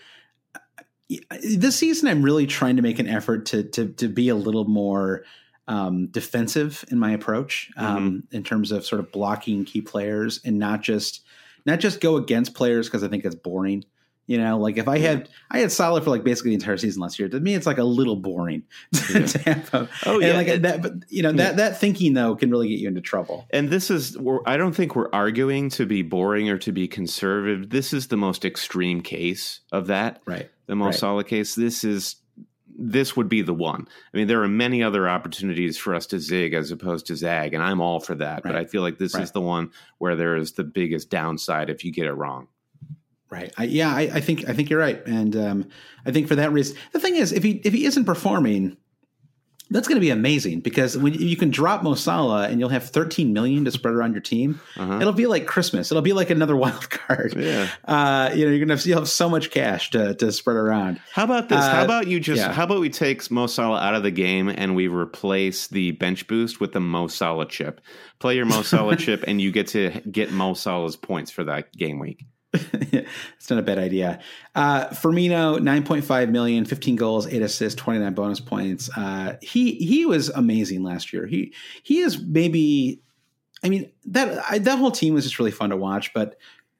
This season, I'm really trying to make an effort to to to be a little more um, defensive in my approach um, in terms of sort of blocking key players and not just not just go against players because I think it's boring. You know, like if I had I had Salah for like basically the entire season last year. To me, it's like a little boring to, Yeah. to Oh, and yeah, like it- that. But you know that that thinking though can really get you into trouble. And this is, we're, I don't think we're arguing to be boring or to be conservative. This is the most extreme case of that, Right. the most Right. solid case. This is, this would be the one. I mean, there are many other opportunities for us to zig as opposed to zag, and I'm all for that. But I feel like this Right. is the one where there is the biggest downside if you get it wrong. Right. I, yeah, I, I think I think you're right, and um, I think for that reason, the thing is, if he if he isn't performing, That's going to be amazing because when you can drop Mo Salah and you'll have 13 million to spread around your team, uh-huh. it'll be like Christmas. It'll be like another wild card. Yeah. Uh, you know, you're going to have, you'll have so much cash to, to spread around. How about this? Uh, how about you just, yeah. how about we take Mo Salah out of the game and we replace the bench boost with the Mo Salah chip? Play your Mo Salah chip and you get to get Mo Salah's points for that game week. it's not a bad idea. Uh, Firmino, 9.5 million, 15 goals, 8 assists, 29 bonus points. Uh, he he was amazing last year. He he is maybe I mean that I, that whole team was just really fun to watch, but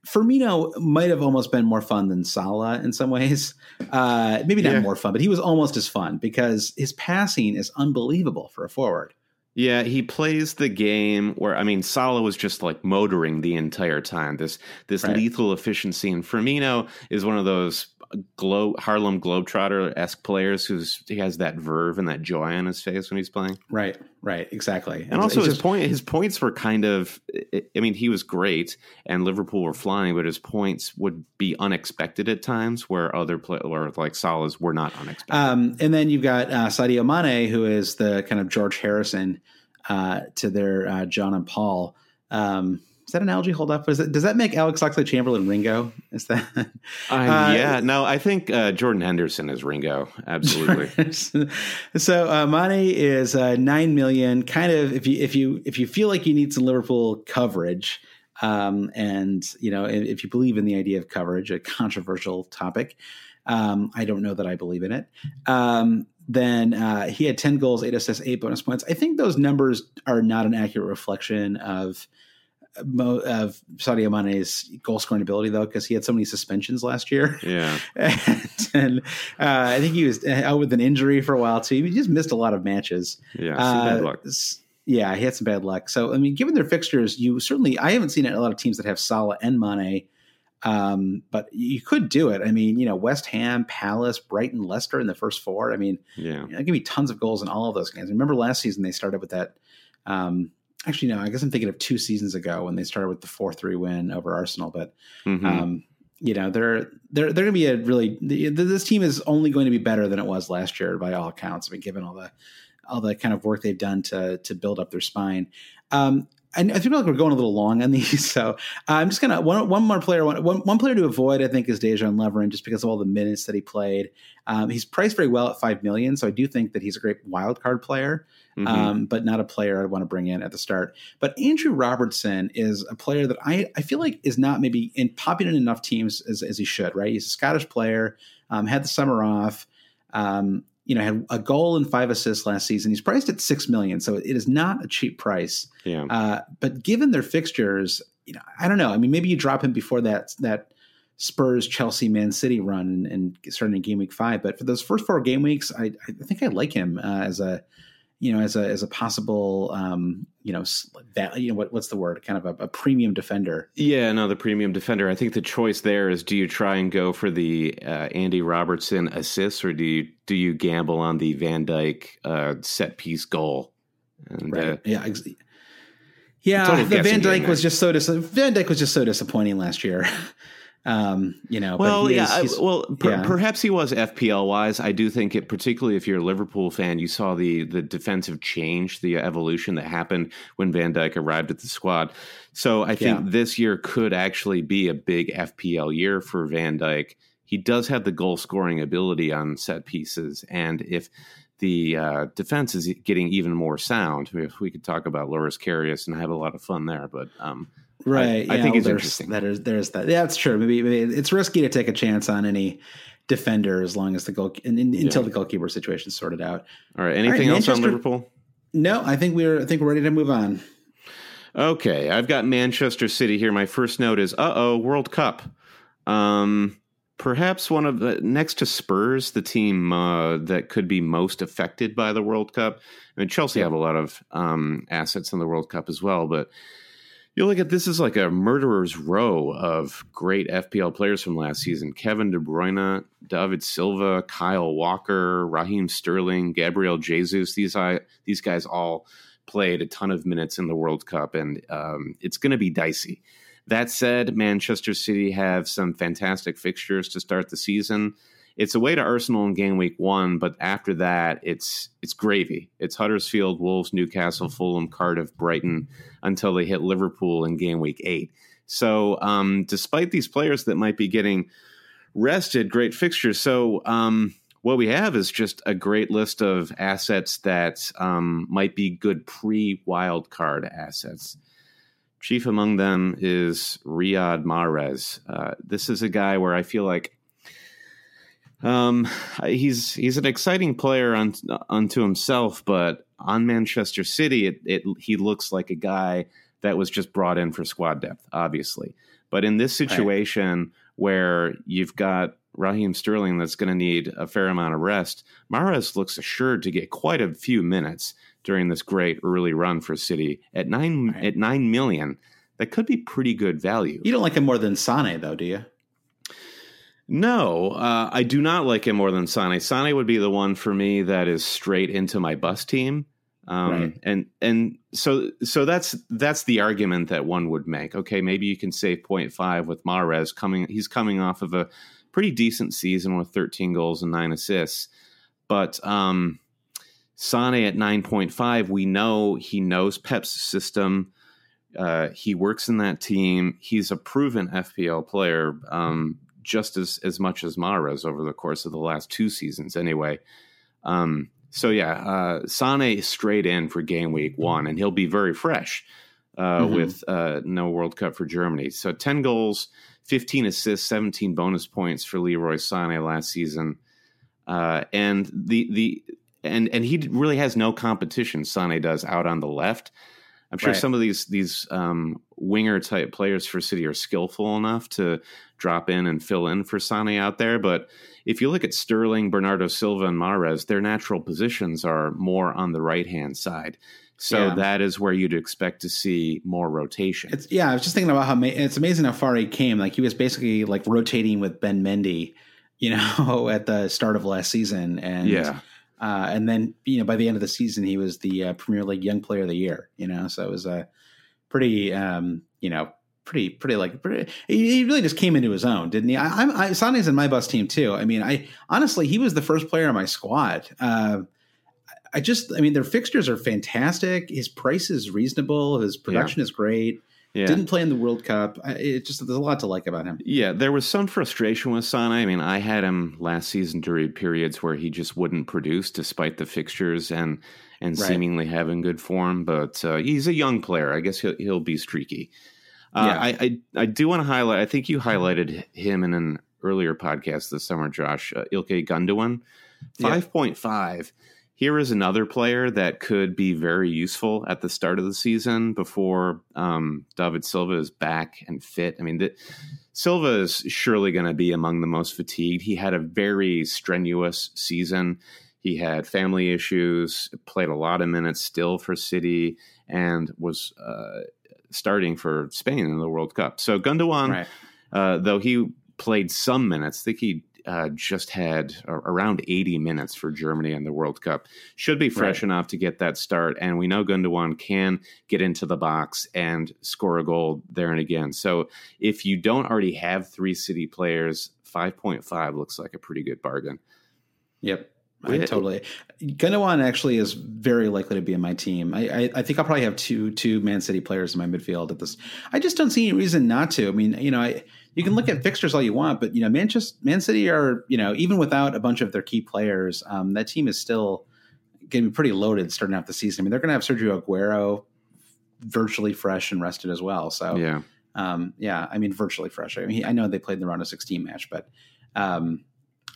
Firmino might have almost been more fun than Salah in some ways. Uh, maybe not yeah. more fun, but he was almost as fun because his passing is unbelievable for a forward. Yeah, he plays the game where I mean Salah was just like motoring the entire time. This this right. lethal efficiency, and Firmino is one of those Glo- Harlem Globetrotter esque players who's he has that verve and that joy on his face when he's playing. Right, right, exactly. And also his just, point his points were kind of I mean he was great and Liverpool were flying, but his points would be unexpected at times where other play or like Salah's were not unexpected. Um, and then you've got uh, Sadio Mane, who is the kind of George Harrison uh, to their uh, John and Paul. Um, does that analogy hold up? It, does that make Alex Oxlade Chamberlain Ringo? Is that? Uh, uh, yeah, no, I think uh, Jordan Henderson is Ringo. Absolutely. so uh, Mane is uh, nine million. Kind of if you if you if you feel like you need some Liverpool coverage, um, and you know if, if, you believe in the idea of coverage, a controversial topic. Um, I don't know that I believe in it. Um, then uh, he had 10 goals, eight assists, eight bonus points. I think those numbers are not an accurate reflection of of Sadio Mane's goal scoring ability though, because he had so many suspensions last year. Yeah, and, and uh, I think he was out with an injury for a while too. He just missed a lot of matches. Yeah, uh, bad luck. Yeah, he had some bad luck. So I mean, given their fixtures, you certainly I haven't seen a lot of teams that have Salah and Mane. Um, but you could do it. I mean, you know, West Ham, Palace, Brighton, Leicester in the first four. I mean, yeah, you know, give me tons of goals in all of those games. Remember last season they started with that um, actually no, I guess I'm thinking of two seasons ago when they started with the four three win over Arsenal. But mm-hmm. um, you know, they're they're they're going to be a really this team is only going to be better than it was last year by all accounts. I mean, given all the all the kind of work they've done to to build up their spine. Um, I, I feel like we're going a little long on these, so uh, I'm just gonna one one more player one, one, one player to avoid. I think is Dejan Lovren, just because of all the minutes that he played. Um, he's priced very well at five million, so I do think that he's a great wild card player mm-hmm. um, but not a player I'd want to bring in at the start. But Andrew Robertson is a player that I, I feel like is not maybe in popular in enough teams as, as he should, right? He's a Scottish player, um, had the summer off. Um, you know, had a goal and five assists last season. He's priced at six million, so it is not a cheap price. Yeah. Uh, but given their fixtures, you know, I don't know. I mean, maybe you drop him before that that Spurs, Chelsea, Man City run and, and starting in game week five. But for those first four game weeks, I, I think I like him uh, as a you know, as a as a possible, um, you know, that you know what what's the word? Kind of a, a, premium defender. Yeah, no, the premium defender. I think the choice there is: do you try and go for the uh, Andy Robertson assists, or do you do you gamble on the Van Dijk uh, set piece goal? And, right. Uh, yeah. Ex- yeah, the Van Dijk was just so dis- Van Dijk was just so disappointing last year. Um, you know, well, yeah, is, well, per, yeah. perhaps he was FPL wise. I do think it, particularly if you're a Liverpool fan, you saw the the defensive change, the evolution that happened when Van Dijk arrived at the squad. So I think yeah. this year could actually be a big FPL year for Van Dijk. He does have the goal scoring ability on set pieces, and if the uh, defense is getting even more sound, if we could talk about Loris Karius and have a lot of fun there, but um, Right. I, I think well, it's interesting. That is, there's that. Yeah, that's true. Maybe, maybe, it's risky to take a chance on any defender as long as the goal in, in, yeah. until the goalkeeper situation sorted out. All right. Anything All right, else on Liverpool? No, I think we're I think we're ready to move on. Okay, I've got Manchester City here. My first note is, uh oh, World Cup. Um, perhaps one of the next to Spurs, the team uh, that could be most affected by the World Cup. I mean, Chelsea have a lot of um, assets in the World Cup as well, but you look at this is like a murderer's row of great FPL players from last season: Kevin De Bruyne, David Silva, Kyle Walker, Raheem Sterling, Gabriel Jesus. These I, these guys all played a ton of minutes in the World Cup, and um, it's going to be dicey. That said, Manchester City have some fantastic fixtures to start the season. It's away to Arsenal in game week one, but after that, it's it's gravy. It's Huddersfield, Wolves, Newcastle, Fulham, Cardiff, Brighton, until they hit Liverpool in game week eight. So, um, despite these players that might be getting rested, great fixtures. So, um, what we have is just a great list of assets that um, might be good pre wild card assets. Chief among them is Riyad Mahrez. Uh, this is a guy where I feel like um, he's he's an exciting player un, unto himself, but on Manchester City, it, it he looks like a guy that was just brought in for squad depth, obviously. But in this situation right. where you've got Raheem Sterling that's going to need a fair amount of rest, Mahrez looks assured to get quite a few minutes during this great early run for City at nine right. at nine million. That could be pretty good value. You don't like him more than Sane, though, do you? No, uh, I do not like him more than Sane. Sane would be the one for me that is straight into my bus team. Um, right. and and so so that's that's the argument that one would make. Okay, maybe you can save 0.5 with Mahrez coming. He's coming off of a pretty decent season with 13 goals and nine assists, but um, Sane at 9.5, we know he knows Pep's system. Uh, he works in that team. He's a proven FPL player. Um, just as as much as Mahrez over the course of the last two seasons, anyway. Um, so yeah, uh, Sane straight in for game week one, and he'll be very fresh uh, mm-hmm. with uh, no World Cup for Germany. So ten goals, fifteen assists, seventeen bonus points for Leroy Sane last season, uh, and the the and and he really has no competition. Sane does out on the left. I'm sure right. some of these these um, winger type players for City are skillful enough to drop in and fill in for Sane out there. But if you look at Sterling, Bernardo Silva, and Mahrez, their natural positions are more on the right hand side. So yeah. that is where you'd expect to see more rotation. It's, yeah, I was just thinking about how ma- it's amazing how far he came. Like he was basically like rotating with Ben Mendy, you know, at the start of last season, and yeah. Uh, and then, you know, by the end of the season, he was the uh, Premier League Young Player of the Year. You know, so it was a pretty, um, you know, pretty, pretty like pretty, he really just came into his own, didn't he? I, I'm I, Sane's in my bus team too. I mean, I honestly, he was the first player on my squad. Uh, I just, I mean, their fixtures are fantastic. His price is reasonable. His production yeah. is great. Yeah. Didn't play in the World Cup. It just there's a lot to like about him. Yeah, there was some frustration with Sane. I mean, I had him last season during periods where he just wouldn't produce despite the fixtures and and right. seemingly having good form. But uh, he's a young player. I guess he'll he'll be streaky. Uh, yeah. I, I, I do want to highlight. I think you highlighted him in an earlier podcast this summer, Josh uh, Ilkay Gundogan, five point yeah. five here is another player that could be very useful at the start of the season before um, David Silva is back and fit. I mean, the, Silva is surely going to be among the most fatigued. He had a very strenuous season. He had family issues, played a lot of minutes still for City, and was uh, starting for Spain in the World Cup. So Gundogan, right. uh, though he played some minutes, I think he uh, just had around 80 minutes for Germany in the World Cup. Should be fresh right. enough to get that start. And we know Gundogan can get into the box and score a goal there and again. So if you don't already have three city players, 5.5 looks like a pretty good bargain. Yep. I totally. Gundogan actually is very likely to be in my team. I, I, I, think I'll probably have two two Man City players in my midfield at this. I just don't see any reason not to. I mean, you know, I you can look at fixtures all you want, but you know, Manchester, Man City are you know even without a bunch of their key players, um, that team is still going to be pretty loaded starting off the season. I mean, they're going to have Sergio Aguero virtually fresh and rested as well. So yeah, um, yeah, I mean, virtually fresh. I mean, I know they played the round of sixteen match, but um,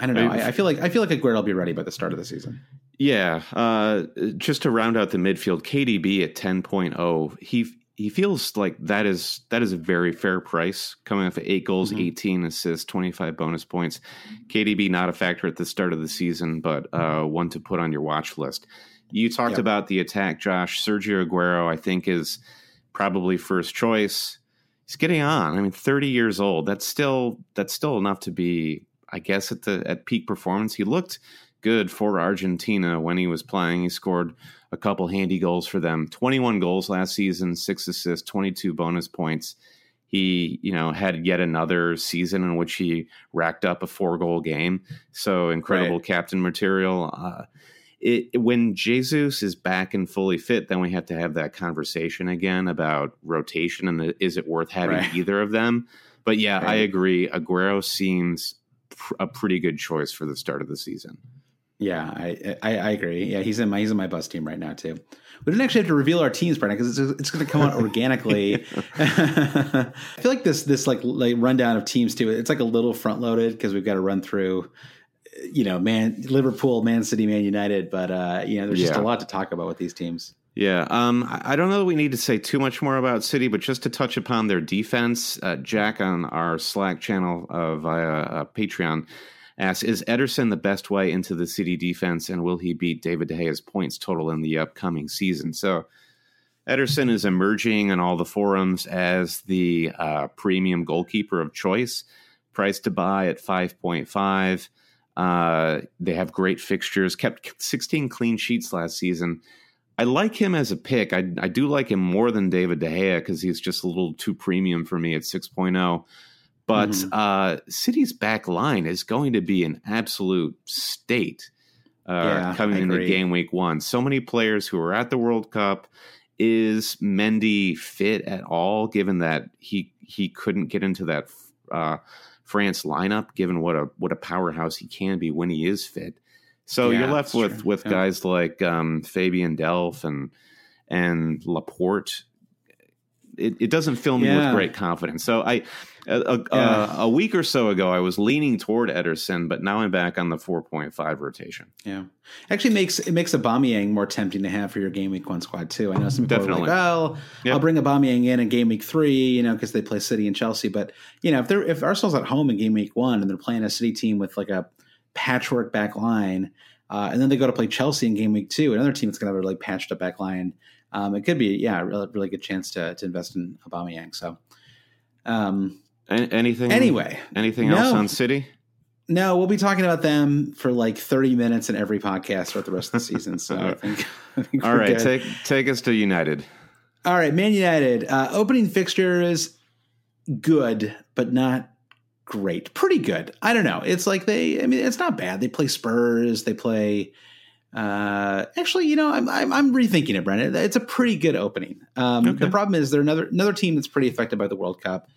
I don't know. I, I, feel like I feel like Aguero will be ready by the start of the season. Yeah, uh, just to round out the midfield, KDB at 10.0, he he feels like that is that is a very fair price coming off of eight goals, mm-hmm. 18 assists, 25 bonus points. KDB not a factor at the start of the season, but uh, one to put on your watch list. You talked yep. about the attack, Josh. Sergio Aguero, I think, is probably first choice. He's getting on. I mean, 30 years old. That's still that's still enough to be, I guess, at the at peak performance. He looked good for Argentina when he was playing. He scored a couple handy goals for them. 21 goals last season, six assists, 22 bonus points. He, you know, had yet another season in which he racked up a four goal game. So incredible right. captain material. Uh, it, when Jesus is back and fully fit, then we have to have that conversation again about rotation and the, is it worth having right. either of them? But yeah, right. I agree. Aguero seems pr- a pretty good choice for the start of the season. Yeah, I, I, I agree. Yeah, he's in my he's in my bus team right now too. We didn't actually have to reveal our teams, Brennan, because it's, it's going to come out organically. I feel like this this like like rundown of teams too. It's like a little front loaded because we've got to run through, you know, man Liverpool, Man City, Man United. But uh, you know, there's yeah. just a lot to talk about with these teams. Yeah, um, I don't know that we need to say too much more about City, but just to touch upon their defense, uh, Jack on our Slack channel uh, via uh, Patreon asks, "Is Ederson the best way into the City defense, and will he beat David De Gea's points total in the upcoming season?" So, Ederson is emerging on all the forums as the uh, premium goalkeeper of choice, price to buy at five point five. Uh, they have great fixtures, kept 16 clean sheets last season I like him as a pick. I, I do like him more than David De Gea because he's just a little too premium for me at 6.0. But mm-hmm. uh, City's back line is going to be an absolute state uh, yeah, coming into game week one. So many players who are at the World Cup. Is Mendy fit at all? Given that he he couldn't get into that uh, France lineup, given what a what a powerhouse he can be when he is fit. So yeah, you're left with true. with yeah. guys like um, Fabian Delph and and Laporte. It, it doesn't fill me yeah. with great confidence. So I a, a, a, week or so ago I was leaning toward Ederson, but now I'm back on the 4.5 rotation. Yeah, actually makes it makes Aubameyang more tempting to have for your game week one squad too. I know some people Definitely. are like, "Oh, yep. I'll bring Aubameyang in in game week three, you know, because they play City and Chelsea." But you know, if they're if Arsenal's at home in game week one and they're playing a City team with like a patchwork back line. Uh, and then they go to play Chelsea in game week two, another team that's going to have a really patched up back line. Um, it could be, yeah, a really, really good chance to, to invest in Obama Aubameyang. So, um, anything, anyway, anything else no, on City? No, we'll be talking about them for like 30 minutes in every podcast throughout the rest of the season. So I think, I think all right, good. take, take us to United. All right. Man United, uh, opening fixture is good, but not great, pretty good. I don't know. It's like they. I mean, it's not bad. They play Spurs. They play. Uh, actually, you know, I'm, I'm, I'm rethinking it, Brendan. It's a pretty good opening. Um, okay. The problem is they're another another team that's pretty affected by the World Cup.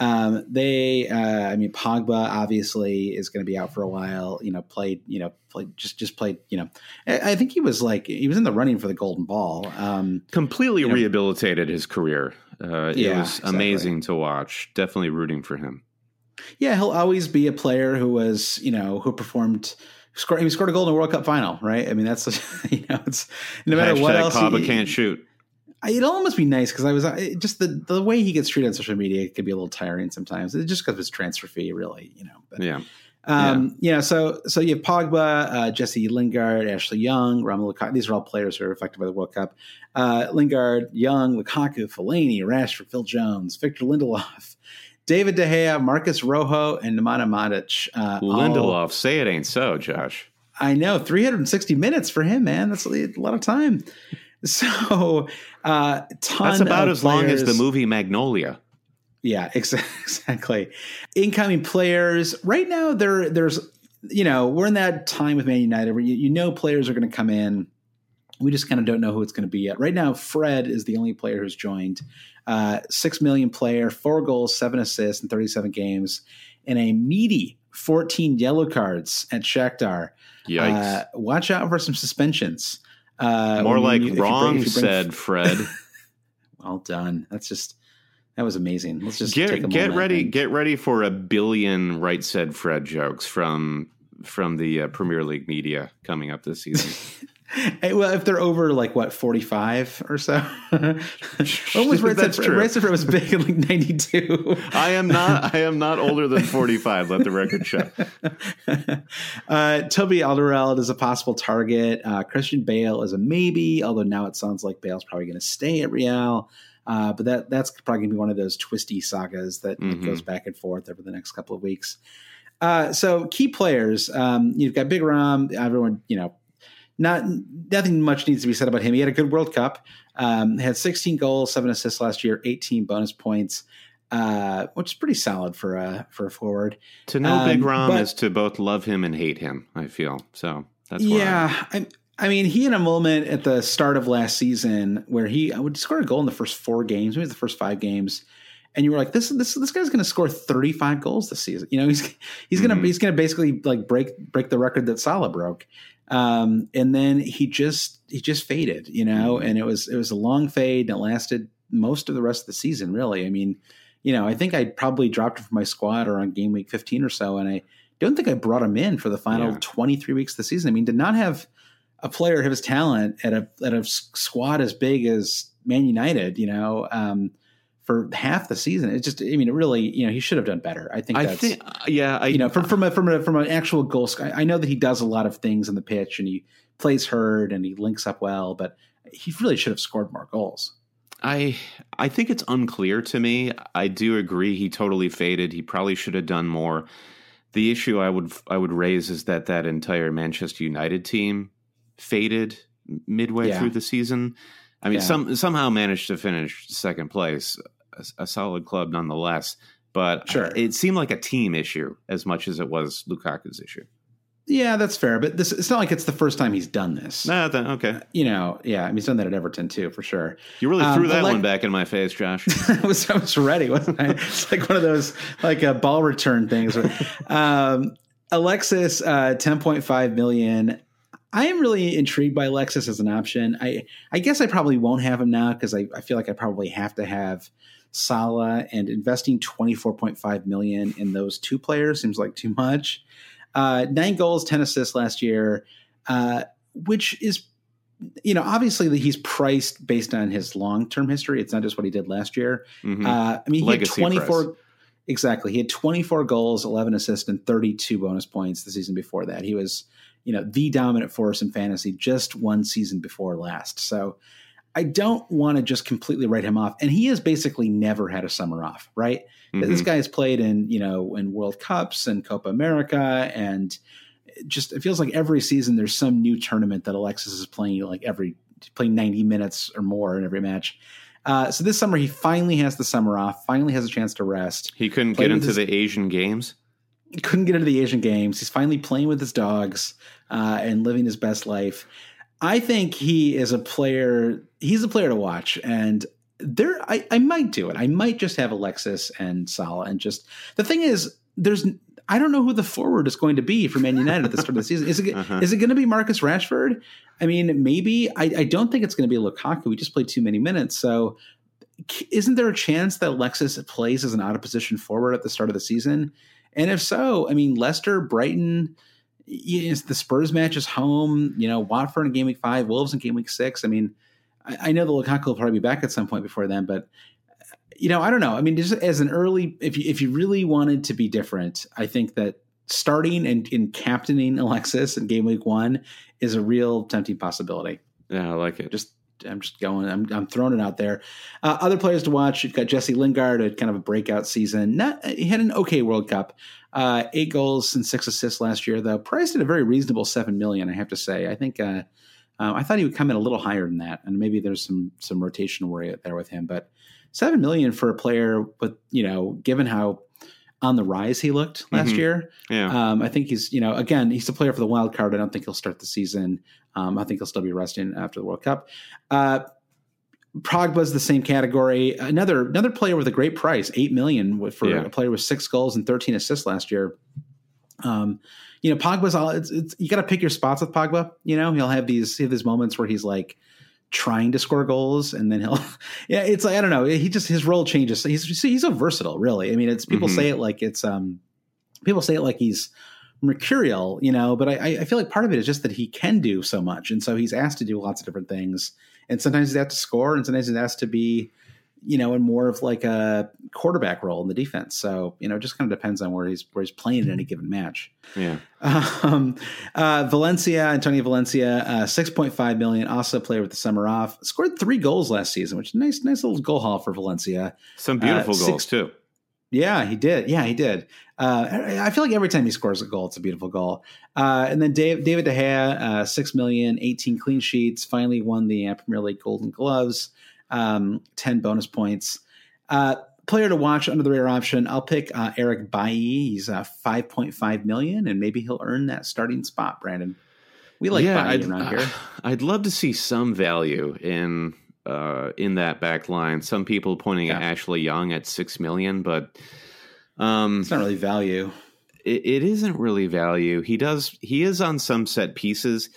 Um, they, uh, I mean, Pogba obviously is going to be out for a while. You know, played, you know, played just just played. You know, I, I think he was like he was in the running for the Golden Ball. Um, Completely you know, rehabilitated his career. Uh, it yeah, was amazing exactly. to watch. Definitely rooting for him. Yeah, he'll always be a player who was, you know, who performed. Scored, he scored a goal in the World Cup final, right? I mean, that's you know, it's no matter Hashtag what else. Pogba he, can't shoot. It'll almost be nice because I was just the the way he gets treated on social media could be a little tiring sometimes. It's just because of his transfer fee, really, you know. But, yeah. Um, yeah. so so you have Pogba, uh, Jesse Lingard, Ashley Young, Romelu Lukaku. These are all players who are affected by the World Cup. Uh, Lingard, Young, Lukaku, Fellaini, Rashford, Phil Jones, Victor Lindelof, David De Gea, Marcos Rojo, and Nemanja Matic. Uh, Lindelof, all, say it ain't so, Josh. I know, 360 minutes for him, man. That's a lot of time. So, uh, That's about as players. long as the movie Magnolia. Yeah, exactly. Incoming players right now. There, there's, you know, we're in that time with Man United where you, you know players are going to come in. We just kind of don't know who it's going to be yet. Right now, Fred is the only player who's joined. Uh, six million player, four goals, seven assists in 37 games, and a meaty 14 yellow cards at Shakhtar. Yikes. Uh, watch out for some suspensions. Uh, More like you, wrong, bring, said Fred. well done. That's just that was amazing. Let's just get get ready. And... Get ready for a billion right said Fred jokes from from the uh, Premier League media coming up this season. well, if they're over like what forty five or so, when was Red That's true. Red was big in like ninety two. I am not. I am not older than forty five. Let the record show. Uh, Toby Alderweireld is a possible target. Uh, Christian Bale is a maybe, although now it sounds like Bale's probably going to stay at Real. Uh, but that that's probably going to be one of those twisty sagas that, mm-hmm. goes back and forth over the next couple of weeks. Uh, so key players, um, you've got Big Rom. Everyone, you know, not nothing much needs to be said about him. He had a good World Cup. Um, had 16 goals, seven assists last year, 18 bonus points. uh, which is pretty solid for a for a forward. To know um, Big Rom is to both love him and hate him. I feel so. That's why yeah. I, I mean, he had a moment at the start of last season where he would score a goal in the first four games, maybe the first five games, and you were like, this this this guy's going to score thirty five goals this season. You know, he's he's gonna mm-hmm. he's gonna basically like break break the record that Salah broke. Um, and then he just he just faded, you know, mm-hmm. and it was it was a long fade and it lasted most of the rest of the season. Really, I mean you know, I think I probably dropped him from my squad around game week 15 or so, and I don't think I brought him in for the final yeah. 23 weeks of the season. I mean, did not have a player of his talent at a at a squad as big as Man United, you know, um, for half the season, it just, I mean, it really, you know, he should have done better. I think. I think, uh, yeah, I, you know, from from a, from a, from an actual goal. I know that he does a lot of things in the pitch, and he plays hard, and he links up well, but he really should have scored more goals. I I think it's unclear to me. I do agree he totally faded. He probably should have done more. The issue I would I would raise is that that entire Manchester United team faded midway yeah. through the season. I mean, yeah. some somehow managed to finish second place, a, a solid club nonetheless. But sure. it seemed like a team issue as much as it was Lukaku's issue. Yeah, that's fair, but this it's not like it's the first time he's done this. No, then, okay. You know, yeah, I mean, he's done that at Everton too, for sure. You really threw um, that one back in my face, Josh. I was I was ready, wasn't I? It's like one of those like a uh, ball return things. um, Alexis, uh, ten point five million. I am really intrigued by Alexis as an option. I I guess I probably won't have him now because I, I feel like I probably have to have Salah and investing twenty four point five million in those two players seems like too much. Uh, nine goals, 10 assists last year, uh, which is, you know, obviously he's priced based on his long term history. It's not just what he did last year. Mm-hmm. Uh, I mean, he Legacy had 24. Price. Exactly. He had 24 goals, 11 assists, and 32 bonus points the season before that. He was, you know, the dominant force in fantasy just one season before last. So I don't want to just completely write him off. And he has basically never had a summer off, right? Mm-hmm. This guy has played in, you know, in World Cups and Copa America and just it feels like every season there's some new tournament that Alexis is playing like every playing 90 minutes or more in every match. Uh, so this summer he finally has the summer off, finally has a chance to rest. He couldn't get into his, the Asian games. Couldn't get into the Asian games. He's finally playing with his dogs uh, and living his best life. I think he is a player. He's a player to watch, and there I, I might do it. I might just have Alexis and Salah, and just the thing is, there's I don't know who the forward is going to be for Man United at the start of the season. Is it uh-huh. is it going to be Marcus Rashford? I mean, maybe. I, I don't think it's going to be Lukaku. We just played too many minutes, so isn't there a chance that Alexis plays as an out of position forward at the start of the season? And if so, I mean, Leicester, Brighton is the Spurs match is home. You know, Watford in game week five, Wolves in game week six. I mean, I, I know the Lukaku will probably be back at some point before then, but you know, I don't know. I mean, just as an early, if you if you really wanted to be different, I think that starting and, and captaining Alexis in game week one is a real tempting possibility. Yeah, I like it. Just I'm just going. I'm, I'm throwing it out there. Uh, other players to watch. You've got Jesse Lingard, a kind of a breakout season. Not he had an okay World Cup. Uh, eight goals and six assists last year, though. Priced at a very reasonable seven million, I have to say. I think uh, uh, I thought he would come in a little higher than that, and maybe there's some some rotation worry there with him. But seven million for a player, but you know, given how on the rise he looked last mm-hmm. year, yeah, um, I think he's you know again he's a player for the wild card. I don't think he'll start the season. Um, I think he'll still be resting after the World Cup. Uh, Pogba's the same category. Another another player with a great price, eight million for yeah. a player with six goals and thirteen assists last year. Um, you know, Pogba's all. It's, it's you got to pick your spots with Pogba. You know, he'll have these he have these moments where he's like trying to score goals, and then he'll yeah. It's like I don't know. He just his role changes. He's he's so versatile, really. I mean, it's people mm-hmm. say it like it's um people say it like he's mercurial, you know, but I, I feel like part of it is just that he can do so much. And so he's asked to do lots of different things. And sometimes he's asked to score and sometimes he's asked to be, you know, in more of like a quarterback role in the defense. So, you know, it just kind of depends on where he's where he's playing in any given match. Yeah. Um, uh, Valencia, Antonio Valencia, uh, six point five million. Also player with the summer off. Scored three goals last season, which is nice, nice little goal haul for Valencia. Some beautiful uh, goals too. Yeah, he did. Yeah, he did. Uh, I feel like every time he scores a goal, it's a beautiful goal. Uh, and then Dave, David De Gea, uh, six million, 18 clean sheets, finally won the Premier League Golden Gloves, um, 10 bonus points. Uh, player to watch under the radar option, I'll pick uh, Eric Bailly. He's uh, 5.5 million, and maybe he'll earn that starting spot. Brandon, we like yeah, Bailly I'd, around here. I'd love to see some value in uh, in that back line. Some people pointing yeah. at Ashley Young at six million, but um, it's not really value. It, it isn't really value. He does. He is on some set pieces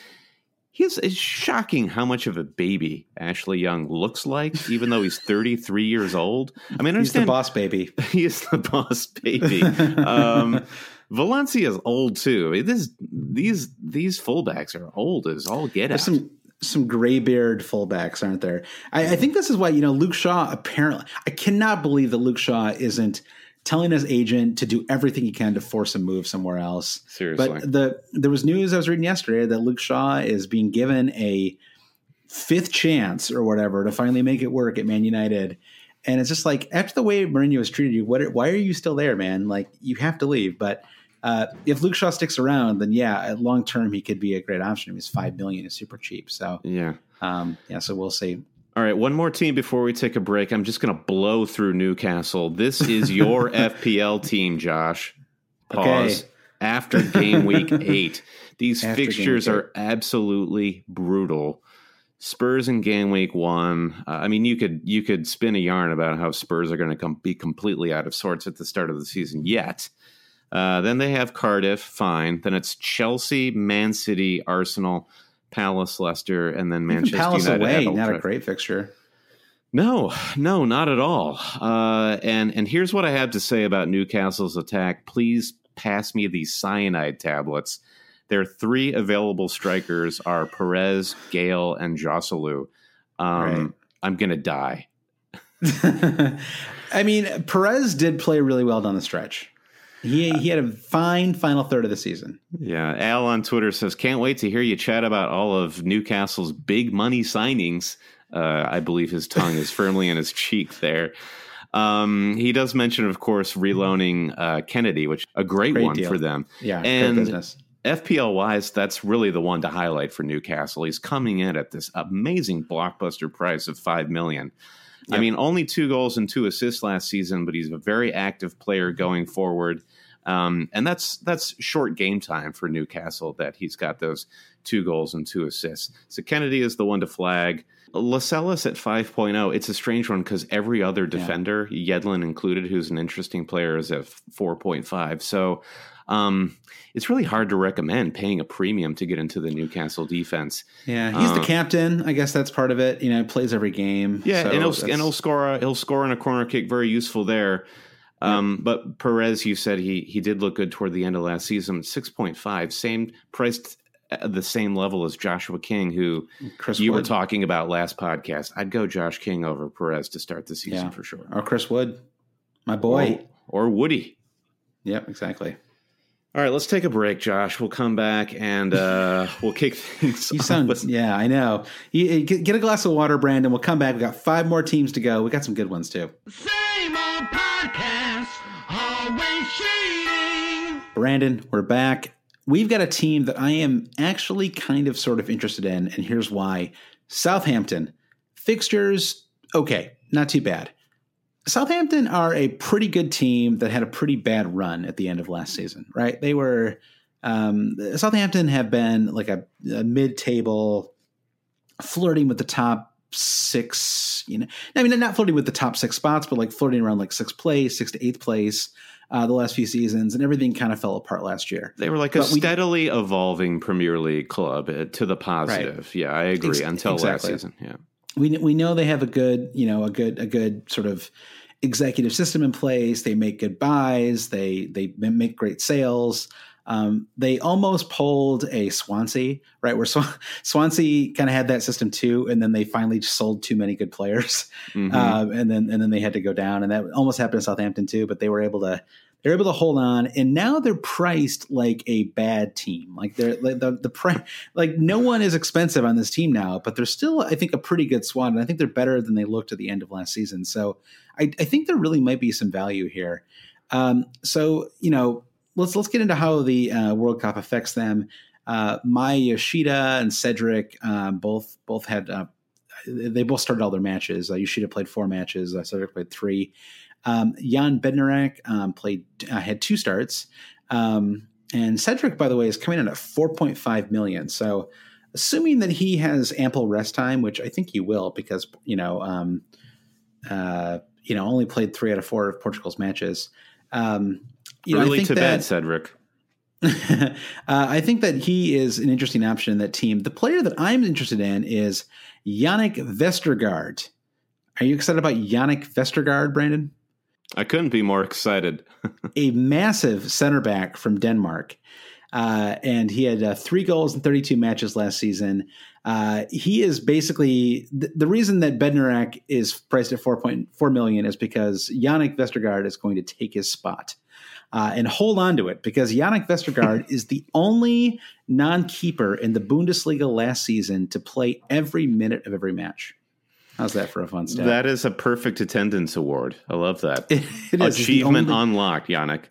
he's it's shocking how much of a baby Ashley Young looks like, even though he's 33 years old. I mean, I he's the boss baby. he is the boss baby. um, Valencia is old too. This these these fullbacks are old as all get out. Some some gray beard fullbacks, aren't there? I, I think this is why you know Luke Shaw. Apparently, I cannot believe that Luke Shaw isn't telling his agent to do everything he can to force a move somewhere else. Seriously. But the there was news I was reading yesterday that Luke Shaw is being given a fifth chance or whatever to finally make it work at Man United. And it's just like after the way Mourinho has treated you, what why are you still there, man? Like you have to leave. But uh, if Luke Shaw sticks around, then yeah, long term he could be a great option. He's five million is super cheap. So yeah, um, yeah. So we'll see. All right, one more team before we take a break. I'm just going to blow through Newcastle. This is your FPL team, Josh. Pause. Okay. After game week eight, these After fixtures are absolutely brutal. Spurs in game week one. Uh, I mean, you could you could spin a yarn about how Spurs are going to come be completely out of sorts at the start of the season. Yet, uh, then they have Cardiff. Fine. Then it's Chelsea, Man City, Arsenal. Palace, Leicester, and then Manchester Palace United. away, not a great fixture. No, no, not at all. Uh, and and here's what I have to say about Newcastle's attack. Please pass me these cyanide tablets. Their three available strikers are Perez, Gayle, and Joselu. Um, right. I'm gonna die. I mean, Perez did play really well down the stretch. He he had a fine final third of the season. Yeah, Al on Twitter says, "Can't wait to hear you chat about all of Newcastle's big money signings." Uh, I believe his tongue is firmly in his cheek there. Um, he does mention, of course, reloaning uh, Kenedy, which a great, great one deal. for them. Yeah, and FPL wise, that's really the one to highlight for Newcastle. He's coming in at this amazing blockbuster price of five million. Yep. I mean, only two goals and two assists last season, but he's a very active player going forward. Um, and that's that's short game time for Newcastle that he's got those two goals and two assists. So Kenedy is the one to flag. Lascelles at 5.0, it's a strange one because every other defender, yeah. Yedlin included, who's an interesting player, is at 4.5. So um, it's really hard to recommend paying a premium to get into the Newcastle defense. Yeah, he's the uh, captain. I guess that's part of it. You know, he plays every game. Yeah, so and, he'll, and he'll score. A, he'll score on a corner kick. Very useful there. Um, But Perez, you said he he did look good toward the end of last season. Six point five, same priced at the same level as Joshua King, who Chris you Wood. were talking about last podcast. I'd go Josh King over Perez to start the season yeah. for sure. Or Chris Wood, my boy, or, or Woody. Yep, exactly. All right, let's take a break, Josh. We'll come back and uh, we'll kick things. You sound, with... yeah, I know. You, get a glass of water, Brandon. We'll come back. We got five more teams to go. We got some good ones too. Brandon, we're back. We've got a team that I am actually kind of sort of interested in, and here's why. Southampton fixtures, okay, not too bad. Southampton are a pretty good team that had a pretty bad run at the end of last season, right? They were um, Southampton have been like a, a mid-table, flirting with the top six. You know, I mean, not flirting with the top six spots, but like flirting around like sixth place, sixth to eighth place. Uh, the last few seasons, and everything kind of fell apart last year. They were like but a steadily we, evolving Premier League club uh, to the positive. Right. Yeah, I agree. Ex- until exactly. last season, yeah we we know they have a good you know a good a good sort of executive system in place. They make good buys. They they make great sales. Um, they almost pulled a Swansea, right? Where Sw- Swansea kind of had that system too, and then they finally sold too many good players, mm-hmm. uh, and then and then they had to go down, and that almost happened in Southampton too. But they were able to they're able to hold on, and now they're priced like a bad team. Like they're like the the price, like no one is expensive on this team now, but they're still, I think, a pretty good squad, and I think they're better than they looked at the end of last season. So I, I think there really might be some value here. Um, so you know, let's let's get into how the uh, World Cup affects them. Uh, Yoshida and Cedric um, both both had uh, they both started all their matches. Uh, Yoshida played four matches. Uh, Cedric played three. Um, Jan Bednarek um, played uh, had two starts, um, and Cedric, by the way, is coming in at 4.5 million. So, assuming that he has ample rest time, which I think he will, because you know, um, uh, you know, only played three out of four of Portugal's matches. Um, you know, to that, bed, Cedric. uh, I think that he is an interesting option in that team. The player that I'm interested in is Jannik Vestergaard. Are you excited about Jannik Vestergaard, Brandon? I couldn't be more excited. a massive center back from Denmark. Uh, and he had uh, three goals in 32 matches last season. Uh, he is basically th- the reason that Bednarek is priced at 4.4 million is because Jannik Vestergaard is going to take his spot. Uh, and hold on to it because Jannik Vestergaard is the only non-keeper in the Bundesliga last season to play every minute of every match. How's that for a fun stat? That is a perfect attendance award. I love that. it, it. Achievement only, unlocked, Jannik.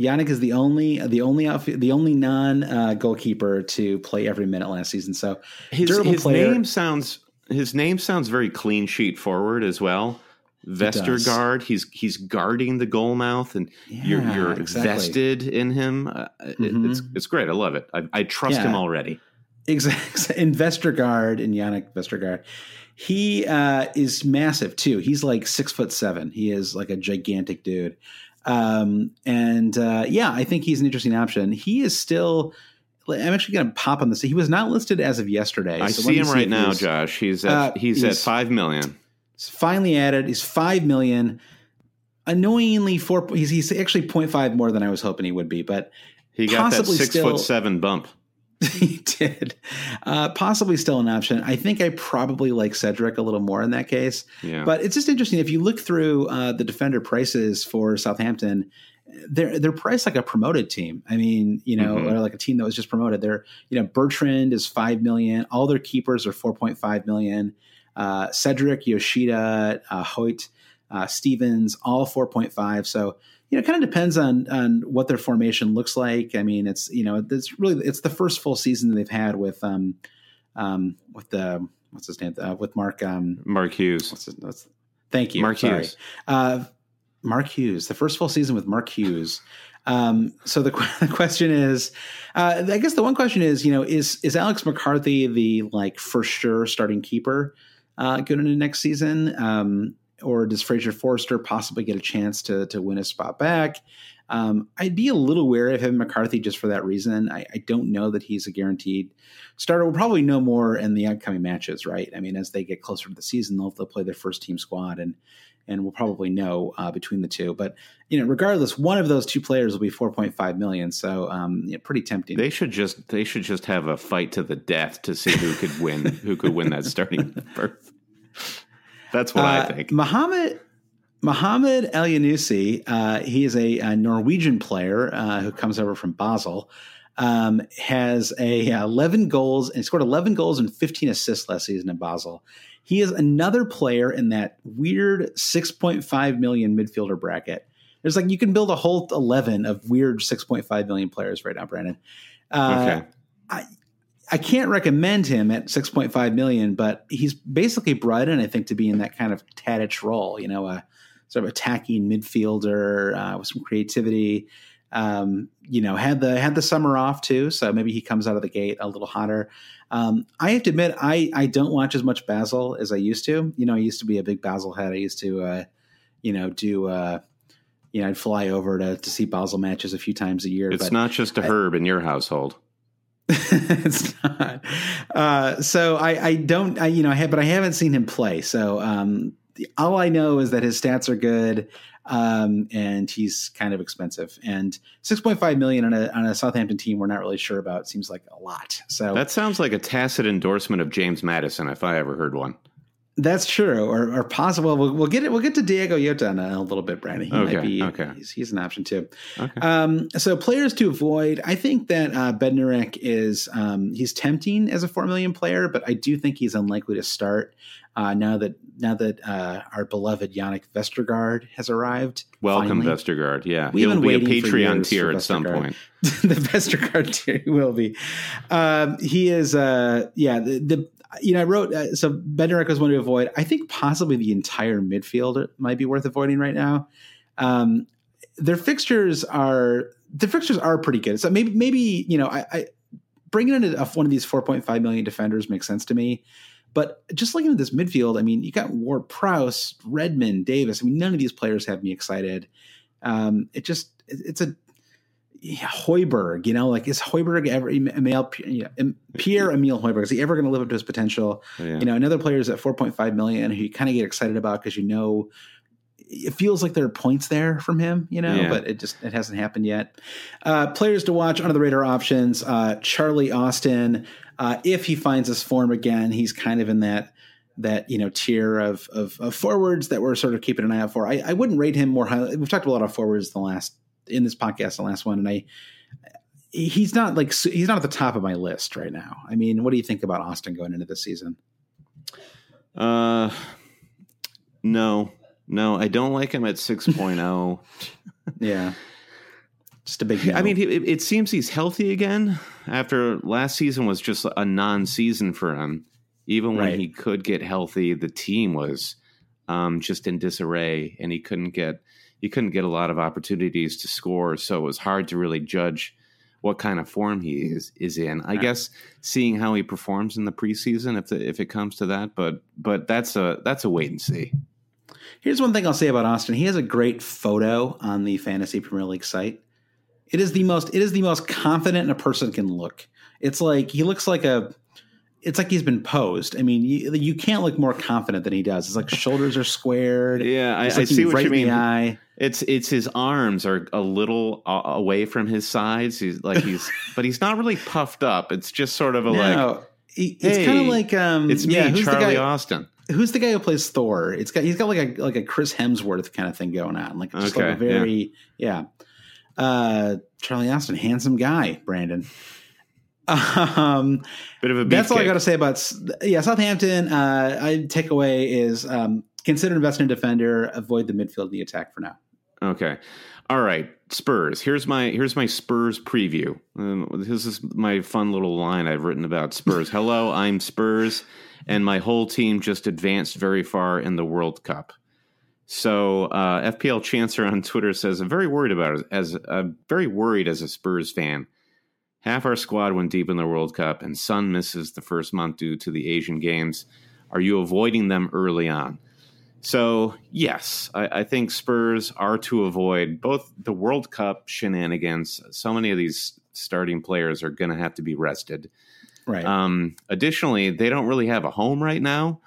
Jannik is the only the only the only non uh, goalkeeper to play every minute last season. So his, his name sounds his name sounds very clean sheet forward as well. Vestergaard, he's he's guarding the goal mouth, and yeah, you're you're exactly. vested in him. Uh, mm-hmm. It's it's great. I love it. I, I trust yeah. him already. Exactly. In Vestergaard and Jannik Vestergaard, he uh, is massive too. He's like six foot seven. He is like a gigantic dude. Um, and uh, yeah, I think he's an interesting option. He is still. I'm actually going to pop on this. He was not listed as of yesterday. I so see him right now, Josh. He's at, uh, he's, he's, at five million. Finally added. is five million. Annoyingly, four. He's, he's actually 0.5 more than I was hoping he would be, but he got that six still, foot seven bump. he did. Uh, possibly still an option. I think I probably like Cedric a little more in that case. Yeah. But it's just interesting if you look through uh, the defender prices for Southampton. They're they're priced like a promoted team. I mean, you know, mm-hmm. or like a team that was just promoted. They're you know Bertrand is five million. All their keepers are four point five million. Uh, Cedric, Yoshida, uh, Hoedt, uh, Stephens, all four point five. So you know, it kind of depends on on what their formation looks like. I mean, it's you know, it's really it's the first full season they've had with um um with the what's his name uh, with Mark um Mark Hughes. What's his, what's, thank you, Mark Sorry. Hughes. Uh, Mark Hughes, the first full season with Mark Hughes. Um, so the, the, question is, uh, I guess the one question is, you know, is is Alex McCarthy the like for sure starting keeper uh, going into next season? Um, or does Fraser Forster possibly get a chance to to win a spot back? Um, I'd be a little wary of him McCarthy just for that reason. I, I, don't know that he's a guaranteed starter. We'll probably know more in the upcoming matches, right? I mean, as they get closer to the season, they'll, they'll play their first team squad, and and we'll probably know uh, between the two. But you know, regardless, one of those two players will be four point five million. So, um, yeah, pretty tempting. They should just they should just have a fight to the death to see who could win who could win that starting berth. That's what uh, I think. Muhammad Muhammad Elyounoussi, uh, he is a, a Norwegian player uh, who comes over from Basel. Um, has a 11 goals and scored 11 goals and 15 assists last season in Basel. He is another player in that weird 6.5 million midfielder bracket. There's like you can build a whole 11 of weird 6.5 million players right now, Brandon. Uh, okay. I, I can't recommend him at 6.5 million, but he's basically brought in, I think, to be in that kind of Tadic role, you know, a sort of attacking midfielder uh, with some creativity. Um, you know, had the had the summer off too, so maybe he comes out of the gate a little hotter. Um, I have to admit, I I don't watch as much Basil as I used to. You know, I used to be a big Basil head. I used to, uh, you know, do. Uh, you know, I'd fly over to, to see Basel matches a few times a year. It's not just a herb in your household. it's not. Uh, so I, I don't, I, you know, I have, but I haven't seen him play. So um, the, all I know is that his stats are good, um, and he's kind of expensive. And 6.5 million on a on a Southampton team, we're not really sure about. Seems like a lot. So that sounds like a tacit endorsement of James Maddison, if I ever heard one. That's true, or, or possible. We'll, we'll, get it. We'll get to Diogo Jota in a, little bit, Brandon. He okay, might be. Okay. He's, he's, an option too. Okay. Um, so players to avoid. I think that uh, Bednarek is um, he's tempting as a four million player, but I do think he's unlikely to start uh, now that now that uh, our beloved Jannik Vestergaard has arrived. Welcome, finally. Vestergaard. Yeah, We've he'll be a Patreon tier at some point. the Vestergaard tier will be. Um, he is. Uh, yeah, the, the you know, I wrote uh, so Bednarek was one to avoid. I think possibly the entire midfield might be worth avoiding right now. Um, their fixtures are the fixtures are pretty good. So maybe maybe you know I, I bringing in a, one of these 4.5 million defenders makes sense to me. But just looking at this midfield, I mean, you got Ward Prowse, Redmond, Davis. I mean, none of these players have me excited. Um, it just it's a yeah, Højbjerg, you know, like is Højbjerg ever Emil, know, Pierre Emil Højbjerg is he ever going to live up to his potential? Yeah. You know, another player is at 4.5 million who you kind of get excited about because you know it feels like there are points there from him, you know, yeah. but it just it hasn't happened yet. Uh, players to watch under the radar options: uh, Charlie Austin. Uh, if he finds his form again, he's kind of in that that you know tier of, of, of forwards that we're sort of keeping an eye out for. I, I wouldn't rate him more highly. We've talked a lot of forwards the last in this podcast, the last one, and I he's not like he's not at the top of my list right now. I mean, what do you think about Austin going into this season? Uh, no, no, I don't like him at 6.0. yeah. Just a big no. I mean, it, it, seems he's healthy again after last season was just a non season for him. Even when right. he could get healthy, the team was um, just in disarray and he couldn't get he couldn't get a lot of opportunities to score, so it was hard to really judge what kind of form he is is in. I right. guess seeing how he performs in the preseason, if the, if it comes to that, but but that's a that's a wait and see. Here's one thing I'll say about Austin. He has a great photo on the Fantasy Premier League site. It is the most it is the most confident a person can look. It's like he looks like a it's like he's been posed. I mean, you, you can't look more confident than he does. It's like shoulders are squared. Yeah, I, I see what right you mean. Eye. It's it's his arms are a little away from his sides. He's like he's, but he's not really puffed up. It's just sort of a no, like. It's hey, kind of like um, it's me, yeah, Charlie Austin. Who's the guy who plays Thor? It's got he's got like a like a Chris Hemsworth kind of thing going on, like just okay, like a very yeah. yeah. Uh, Charlie Austin, handsome guy, Brandon. Um, Bit of a that's all I got to say about yeah Southampton. Uh, I takeaway is um, consider investing in defender, avoid the midfield, and the attack for now. Okay, all right. Spurs. Here's my here's my Spurs preview. Um, this is my fun little line I've written about Spurs. Hello, I'm Spurs, and my whole team just advanced very far in the World Cup. So uh, FPL Chancer on Twitter says, "I'm very worried about it. As I'm very worried as a Spurs fan." Half our squad went deep in the World Cup, and Son misses the first month due to the Asian Games. Are you avoiding them early on? So, yes, I, I, think Spurs are to avoid both the World Cup shenanigans. So many of these starting players are going to have to be rested. Right. Um, additionally, they don't really have a home right now.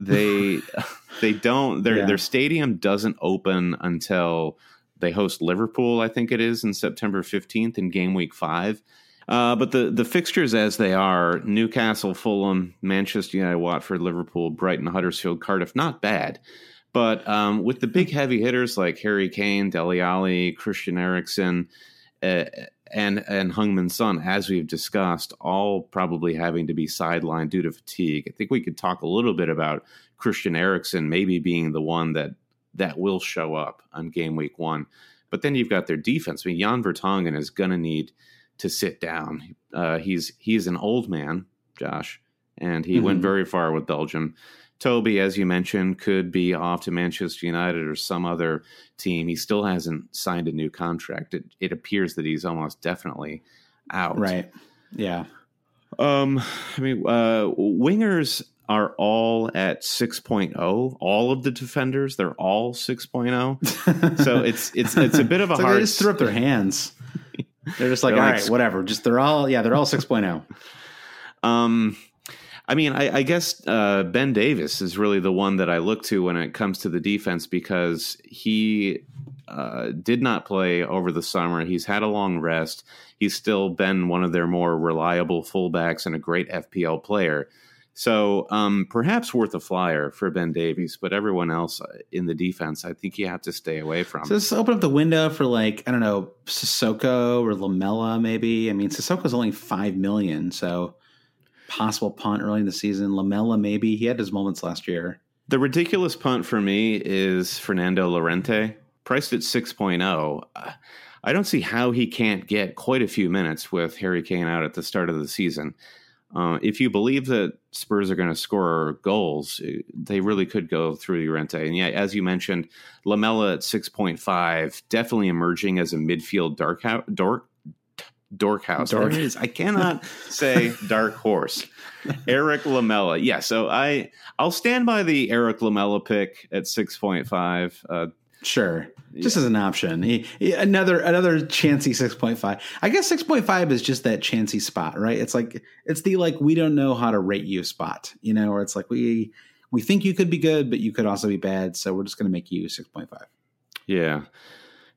They they don't their yeah. their stadium doesn't open until they host Liverpool, I think it is, in September 15th in game week five. Uh, but the, the fixtures as they are Newcastle, Fulham, Manchester United, Watford, Liverpool, Brighton, Huddersfield, Cardiff, not bad. But um, with the big heavy hitters like Harry Kane, Dele Alli, Christian Eriksen, uh, and and Heung-min Son, as we've discussed, all probably having to be sidelined due to fatigue. I think we could talk a little bit about Christian Eriksen maybe being the one that that will show up on game week one. But then you've got their defense. I mean, Jan Vertonghen is going to need – to sit down. Uh, he's he's an old man, Josh, and he mm-hmm. went very far with Belgium. Toby, as you mentioned, could be off to Manchester United or some other team. He still hasn't signed a new contract. It, it appears that he's almost definitely out. Right. Yeah. Um, I mean, uh, wingers are all at 6.0 all of the defenders they're all 6.0 so it's it's it's a bit of a hard they just threw up their hands they're just like, they're all like, right, whatever. Just they're all yeah, they're all 6.0. um I mean, I, I guess uh, Ben Davies is really the one that I look to when it comes to the defense because he uh, did not play over the summer. He's had a long rest. He's still been one of their more reliable fullbacks and a great FPL player. So um, perhaps worth a flyer for Ben Davies, but everyone else uh, in the defense, I think you have to stay away from. So let's open up the window for like I don't know Sissoko or Lamela, maybe. I mean, Sissoko's only five million, so possible punt early in the season. Lamela, maybe he had his moments last year. The ridiculous punt for me is Fernando Llorente, priced at 6.0. I don't see how he can't get quite a few minutes with Harry Kane out at the start of the season. Uh, if you believe that Spurs are going to score goals, eh, they really could go through Llorente. And yeah, as you mentioned, Lamela at six point five, definitely emerging as a midfield dark dork, dork house. Dork. There it is. I cannot say dark horse. Eric Lamela. Yeah, so I I'll stand by the Eric Lamela pick at six point five. Uh, Sure, just yeah. as an option. He, he, another another chancy six point five. I guess six point five is just that chancy spot, right? It's like it's the like we don't know how to rate you spot, you know, or it's like we we think you could be good, but you could also be bad, so we're just going to make you six point five. Yeah,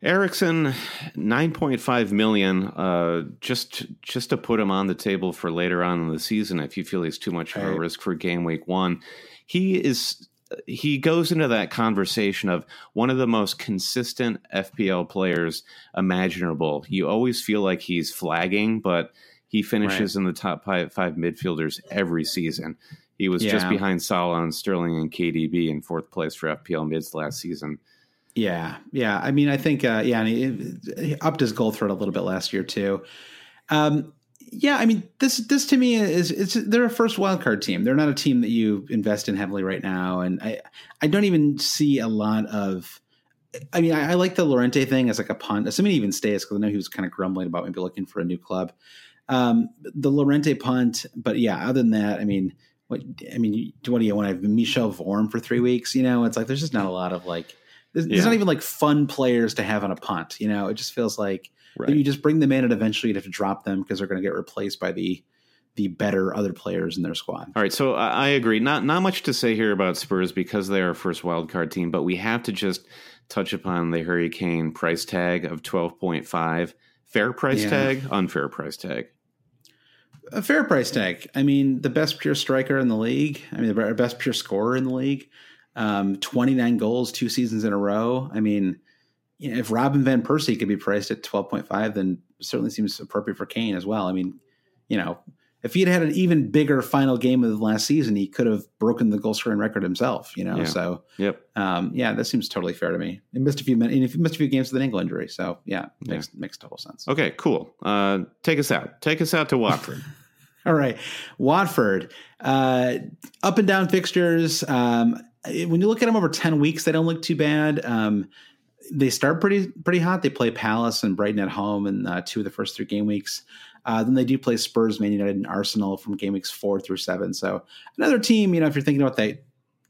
Eriksen, nine point five million. Uh, just just to put him on the table for later on in the season, if you feel he's too much of a risk for game week one, he is he goes into that conversation of one of the most consistent FPL players imaginable. You always feel like he's flagging, but he finishes right. in the top five, five, midfielders every season. He was yeah. just behind Salah and Sterling and KDB in fourth place for FPL mids last season. Yeah, yeah. I mean, I think, uh, yeah, and he, he upped his goal threat a little bit last year too. Um, yeah, I mean this this to me is it's they're a first wild card team. They're not a team that you invest in heavily right now, and I I don't even see a lot of. I mean, I, I like the Llorente thing as like a punt, assuming he even stays because I know he was kind of grumbling about maybe looking for a new club. Um, the Llorente punt, but yeah, other than that, I mean, what I mean, what do you want to have Michel Vorm for three weeks? You know, it's like there's just not a lot of like. There's, yeah. there's not even like fun players to have on a punt. You know, it just feels like Right. You just bring them in, and eventually you have to drop them because they're going to get replaced by the the better other players in their squad. All right, so I agree. Not not much to say here about Spurs because they are a first wild card team, but we have to just touch upon the Hurricane price tag of twelve point five. Fair price yeah. tag, unfair price tag. A fair price tag. I mean, the best pure striker in the league. I mean, the best pure scorer in the league. Um, Twenty nine goals, two seasons in a row. I mean, you know, if Robin van Persie could be priced at 12.5, then certainly seems appropriate for Kane as well. I mean, you know, if he had had an even bigger final game of the last season, he could have broken the goal scoring record himself, you know? Yeah. So, yep. Um, yeah, that seems totally fair to me. He missed a few minutes, he missed a few games with an ankle injury. So, yeah, makes, yeah. makes total sense. Okay, cool. Uh, take us out. Take us out to Watford. All right. Watford, uh, up and down fixtures. Um, when you look at them over 10 weeks, they don't look too bad. Um, they start pretty pretty hot. They play Palace and Brighton at home in uh, two of the first three game weeks. Uh, then they do play Spurs, Man United, and Arsenal from game weeks four through seven. So another team, you know, if you're thinking about that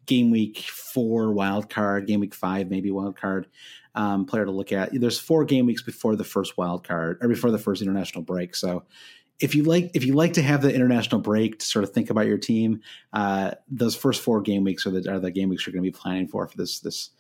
game week four wild card, game week five maybe wild card um, player to look at. There's four game weeks before the first wild card or before the first international break. So if you like if you like to have the international break to sort of think about your team, uh, those first four game weeks are the are the game weeks you're going to be planning for for this this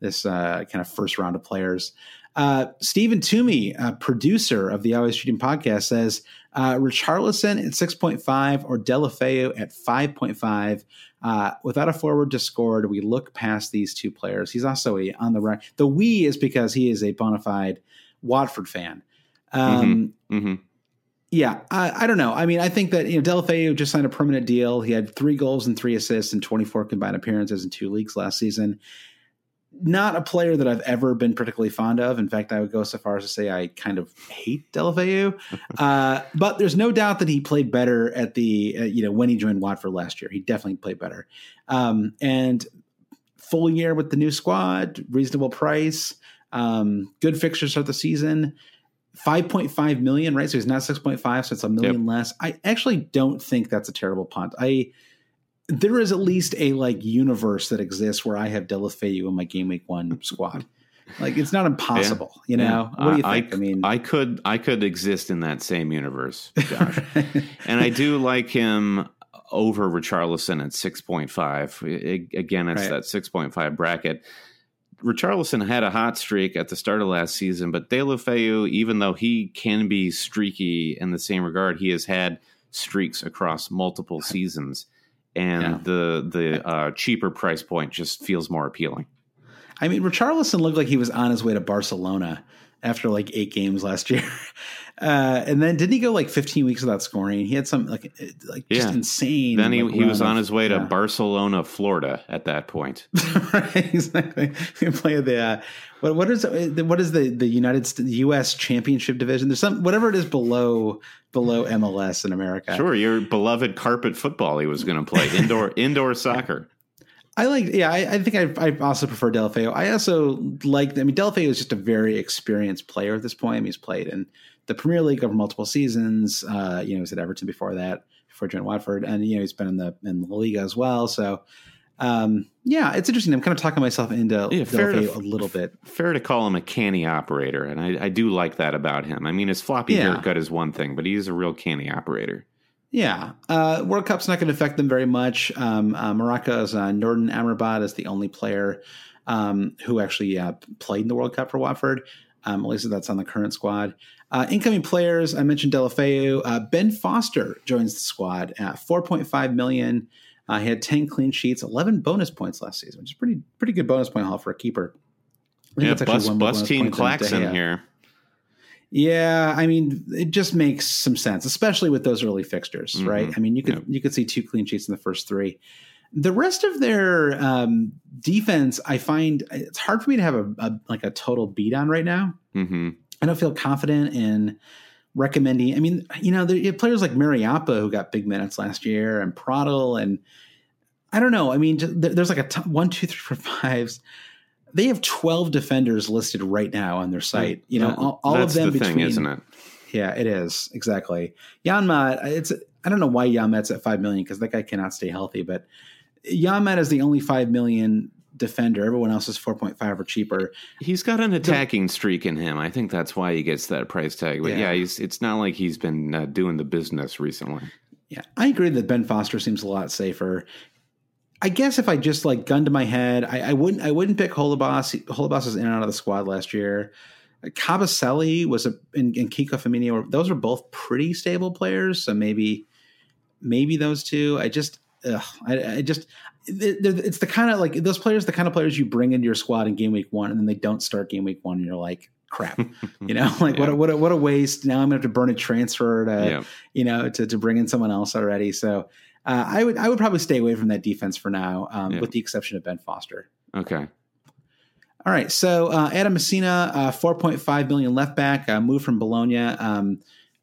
this uh, kind of first round of players. Uh, Stephen Toomey, producer of the Always Shooting podcast, says uh, Richarlison at 6.5 or Deulofeu at 5.5. Uh, without a forward to score, do we look past these two players? He's also a, on the right. The we is because he is a bona fide Watford fan. Um, mm-hmm. Mm-hmm. Yeah, I, I, don't know. I mean, I think that you know Deulofeu just signed a permanent deal. He had three goals and three assists in 24 combined appearances in two leagues last season not a player that I've ever been particularly fond of. In fact, I would go so far as to say I kind of hate Deulofeu. uh, but there's no doubt that he played better at the uh, you know when he joined Watford last year. He definitely played better. Um, and full year with the new squad, reasonable price, um, good fixtures start the season. 5.5 million, right? So he's not 6.5, so it's a million yep. less. I actually don't think that's a terrible punt. I there is at least a like universe that exists where I have Deulofeu in my game week one squad. Like it's not impossible, yeah, you know. Yeah. What do you think? I, I, mean, I could I could exist in that same universe, Josh, and I do like him over Richarlison at six point five. Again, it's right. that six point five bracket. Richarlison had a hot streak at the start of last season, but Deulofeu, even though he can be streaky in the same regard, he has had streaks across multiple seasons and yeah. the the uh, cheaper price point just feels more appealing. I mean, Richarlison looked like he was on his way to Barcelona after like eight games last year. Uh, and then didn't he go like 15 weeks without scoring? He had some like like just insane. Then he, like, he was on his way to yeah. Barcelona, Florida at that point. right, exactly. We play the uh, what what is what is the the United U.S. Championship division? There's some whatever it is below below MLS in America. Sure, your beloved carpet football he was going to play indoor indoor soccer. I like, yeah, I, I think I, I also prefer Deulofeu. I also like, I mean, Deulofeu is just a very experienced player at this point. I mean, he's played in the Premier League over multiple seasons. Uh, you know, he was at Everton before that, before joining Watford, and you know, he's been in the in the Liga as well. So, um, yeah, it's interesting. I'm kind of talking myself into Yeah, fair to- a little bit. Fair to call him a canny operator, and I, I do like that about him. I mean, his floppy Yeah. haircut is one thing, but he's a real canny operator. Yeah, uh, World Cup's not going to affect them very much. Um, uh, Morocco's uh, Nordin Amrabat is the only player um, who actually uh, played in the World Cup for Watford. Um, at least that's on the current squad. Uh, incoming players, I mentioned Deulofeu. Uh, ben Foster joins the squad at 4.5 million. Uh, he had 10 clean sheets, 11 bonus points last season, which is pretty pretty good bonus point haul for a keeper. Yeah, that's bus, bus team Claxon here. Yeah, I mean, it just makes some sense, especially with those early fixtures, Mhm. right? I mean, you could Yep. you could see two clean sheets in the first three. The rest of their um, defense, I find it's hard for me to have a, a like a total beat on right now. hmm I don't feel confident in recommending. I mean, you know, there, you have players like Mariappa who got big minutes last year, and Prödl, and I don't know. I mean, just, there's like a t- one, two, three, four, fives. They have twelve defenders listed right now on their site. You know, That- all, all of them the between thing, isn't it? yeah, it is exactly. Janmaat, it's I don't know why Janmaat's at five million because that guy cannot stay healthy. But Janmaat is the only five million defender. Everyone else is four point five or cheaper. He's got an attacking streak in him. I think that's why he gets that price tag. But Yeah. yeah, he's it's not like he's been uh, doing the business recently. Yeah, I agree that Ben Foster seems a lot safer. I guess if I just like gun to my head, I, I wouldn't I wouldn't pick Holebas. Holebas is in and out of the squad last year. Kabasele was a and, and Kiko Femenía. Those are both pretty stable players. So maybe maybe those two. I just ugh, I, I just it- it- it's the kind of like those players, the kind of players you bring into your squad in game week one, and then they don't start game week one, and you're like, crap, you know, like what a, what a, what a waste. Now I'm gonna have to burn a transfer to yeah. you know, to, to bring in someone else already. So uh, I would I would probably stay away from that defense for now, um, Yeah. with the exception of Ben Foster. Okay. All right, so uh, Adam Masina, uh, four point five million left back, uh, moved from Bologna. Um,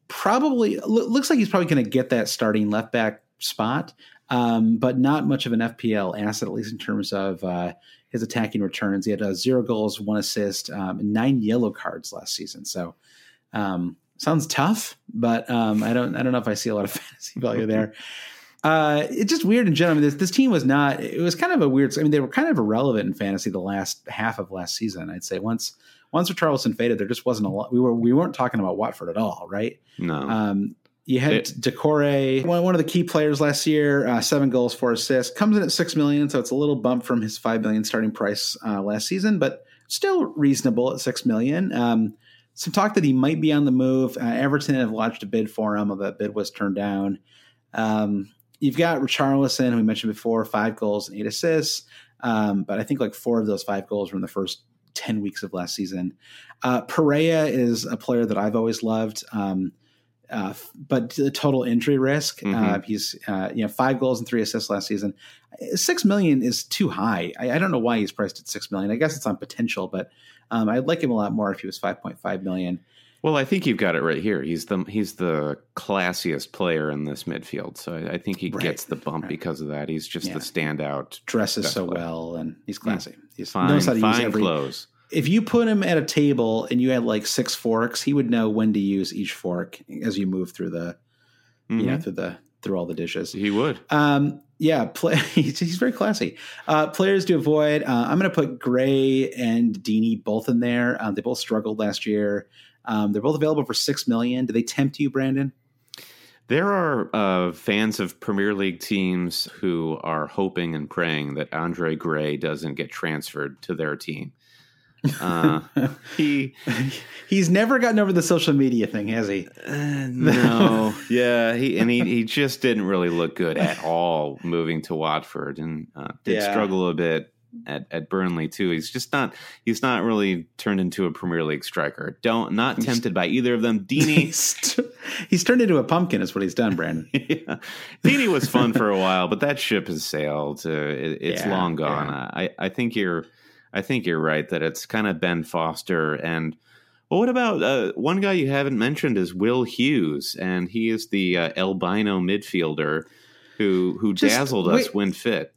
probably lo- looks like he's probably going to get that starting left back spot, um, but not much of an FPL asset, at least in terms of uh, his attacking returns. He had uh, zero goals, one assist, um, nine yellow cards last season. So um, sounds tough, but um, I don't I don't know if I see a lot of fantasy value there. Uh, it's just weird in general. I mean, this, this team was not. It was kind of a weird. I mean, they were kind of irrelevant in fantasy the last half of last season. I'd say once once Charleston faded, there just wasn't a lot. We were we weren't talking about Watford at all, right? No. Um, you had It- Doucouré, one, one of the key players last year, uh, seven goals, four assists, comes in at six million, so it's a little bump from his five million starting price uh, last season, but still reasonable at six million. Um, some talk that he might be on the move. Uh, Everton have lodged a bid for him, although that bid was turned down. Um, you've got Richarlison, who we mentioned before, five goals and eight assists, um, but I think like four of those five goals were in the first 10 weeks of last season. Uh, Pereyra is a player that I've always loved. Um, uh, but the total injury risk, uh, Mhm. he's uh, you know five goals and three assists last season. Six million is too high. I, I don't know why he's priced at six million. I guess it's on potential, but um, I'd like him a lot more if he was five point five million. well, I think you've got it right here. He's the he's the classiest player in this midfield, so I, I think he Right. gets the bump Right. because of that. He's just Yeah. the standout. Dresses so player. well, and he's classy. He's Fine, knows how to use fine every. clothes. If you put him at a table and you had like six forks, he would know when to use each fork as you move through the you know Mhm. through the through all the dishes. He would. Um, yeah, play, he's, very classy. Uh, players to avoid. Uh, I'm going to put Gray and Deeney both in there. Um, they both struggled last year. Um, they're both available for six million. Do they tempt you, Brandon? There are uh, fans of Premier League teams who are hoping and praying that Andre Gray doesn't get transferred to their team. Uh, he he's never gotten over the social media thing, has he? Uh, no, yeah, he and he he just didn't really look good at all moving to Watford, and uh, did Yeah. struggle a bit at, at Burnley too. He's just not he's not really turned into a Premier League striker. Don't not tempted by either of them. Deeney he's, he's turned into a pumpkin. Is what he's done, Brandon. yeah. Deeney was fun for a while, but that ship has sailed. Uh, it, it's Yeah, long gone. yeah. I I think you're I think you're right that it's kind of Ben Foster and. Well, what about uh, one guy you haven't mentioned is Will Hughes, and he is the uh, albino midfielder who who Just dazzled us wait- when fit.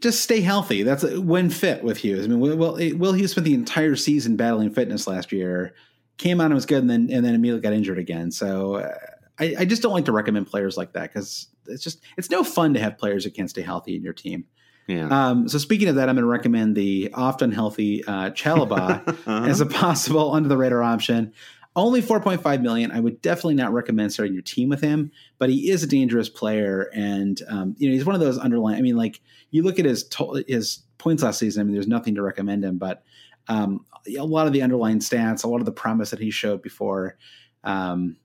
Just stay healthy. That's when fit with Hughes. I mean, Will, Will, Will Hughes spent the entire season battling fitness last year. Came on and was good, and then and then immediately got injured again. So uh, I, I just don't like to recommend players like that because it's just it's no fun to have players who can't stay healthy in your team. Yeah, Um, so speaking of that, I'm going to recommend the often healthy uh, Chalobah Uh-huh. as a possible under the radar option. Only 4.5 million. I would definitely not recommend starting your team with him, but he is a dangerous player, and um, you know he's one of those underlying. I mean, like you look at his to- his points last season. I mean, there's nothing to recommend him, but um, a lot of the underlying stats, a lot of the promise that he showed before. Um,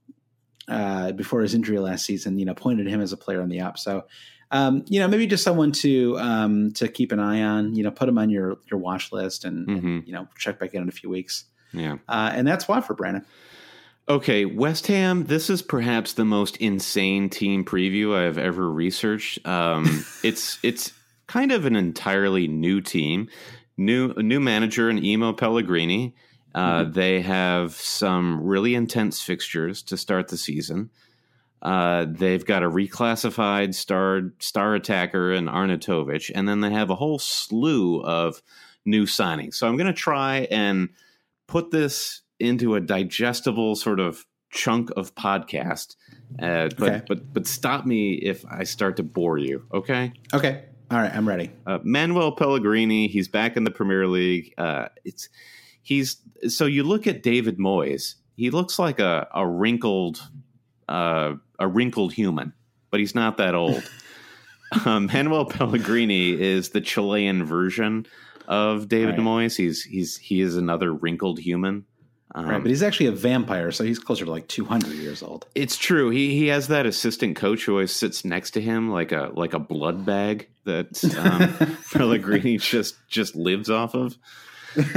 uh, before his injury last season, you know, pointed him as a player on the up. So, um, you know, maybe just someone to um, to keep an eye on. You know, put them on your your watch list, and, and, Mhm. you know, check back in in a few weeks. yeah. Uh, and that's Watford, Brandon. Okay, West Ham. This is perhaps the most insane team preview I have ever researched. Um, it's it's kind of an entirely new team, new new manager and Emo Pellegrini. Uh, They have some really intense fixtures to start the season. Uh, they've got a reclassified star star attacker in Arnautovic, and then they have a whole slew of new signings. So I'm going to try and put this into a digestible sort of chunk of podcast. Uh, but Okay. but but stop me if I start to bore you. Okay. Okay, all right, I'm ready. Uh, Manuel Pellegrini, he's back in the Premier League. Uh, it's he's so you look at David Moyes. He looks like a a wrinkled uh, a wrinkled human, but he's not that old. um, Manuel Pellegrini is the Chilean version of David Right. Moyes. He's he's he is another wrinkled human. Um, right, but he's actually a vampire, so he's closer to like 200 years old. it's true. He he has that assistant coach who always sits next to him like a like a blood bag that um, Pellegrini just just lives off of.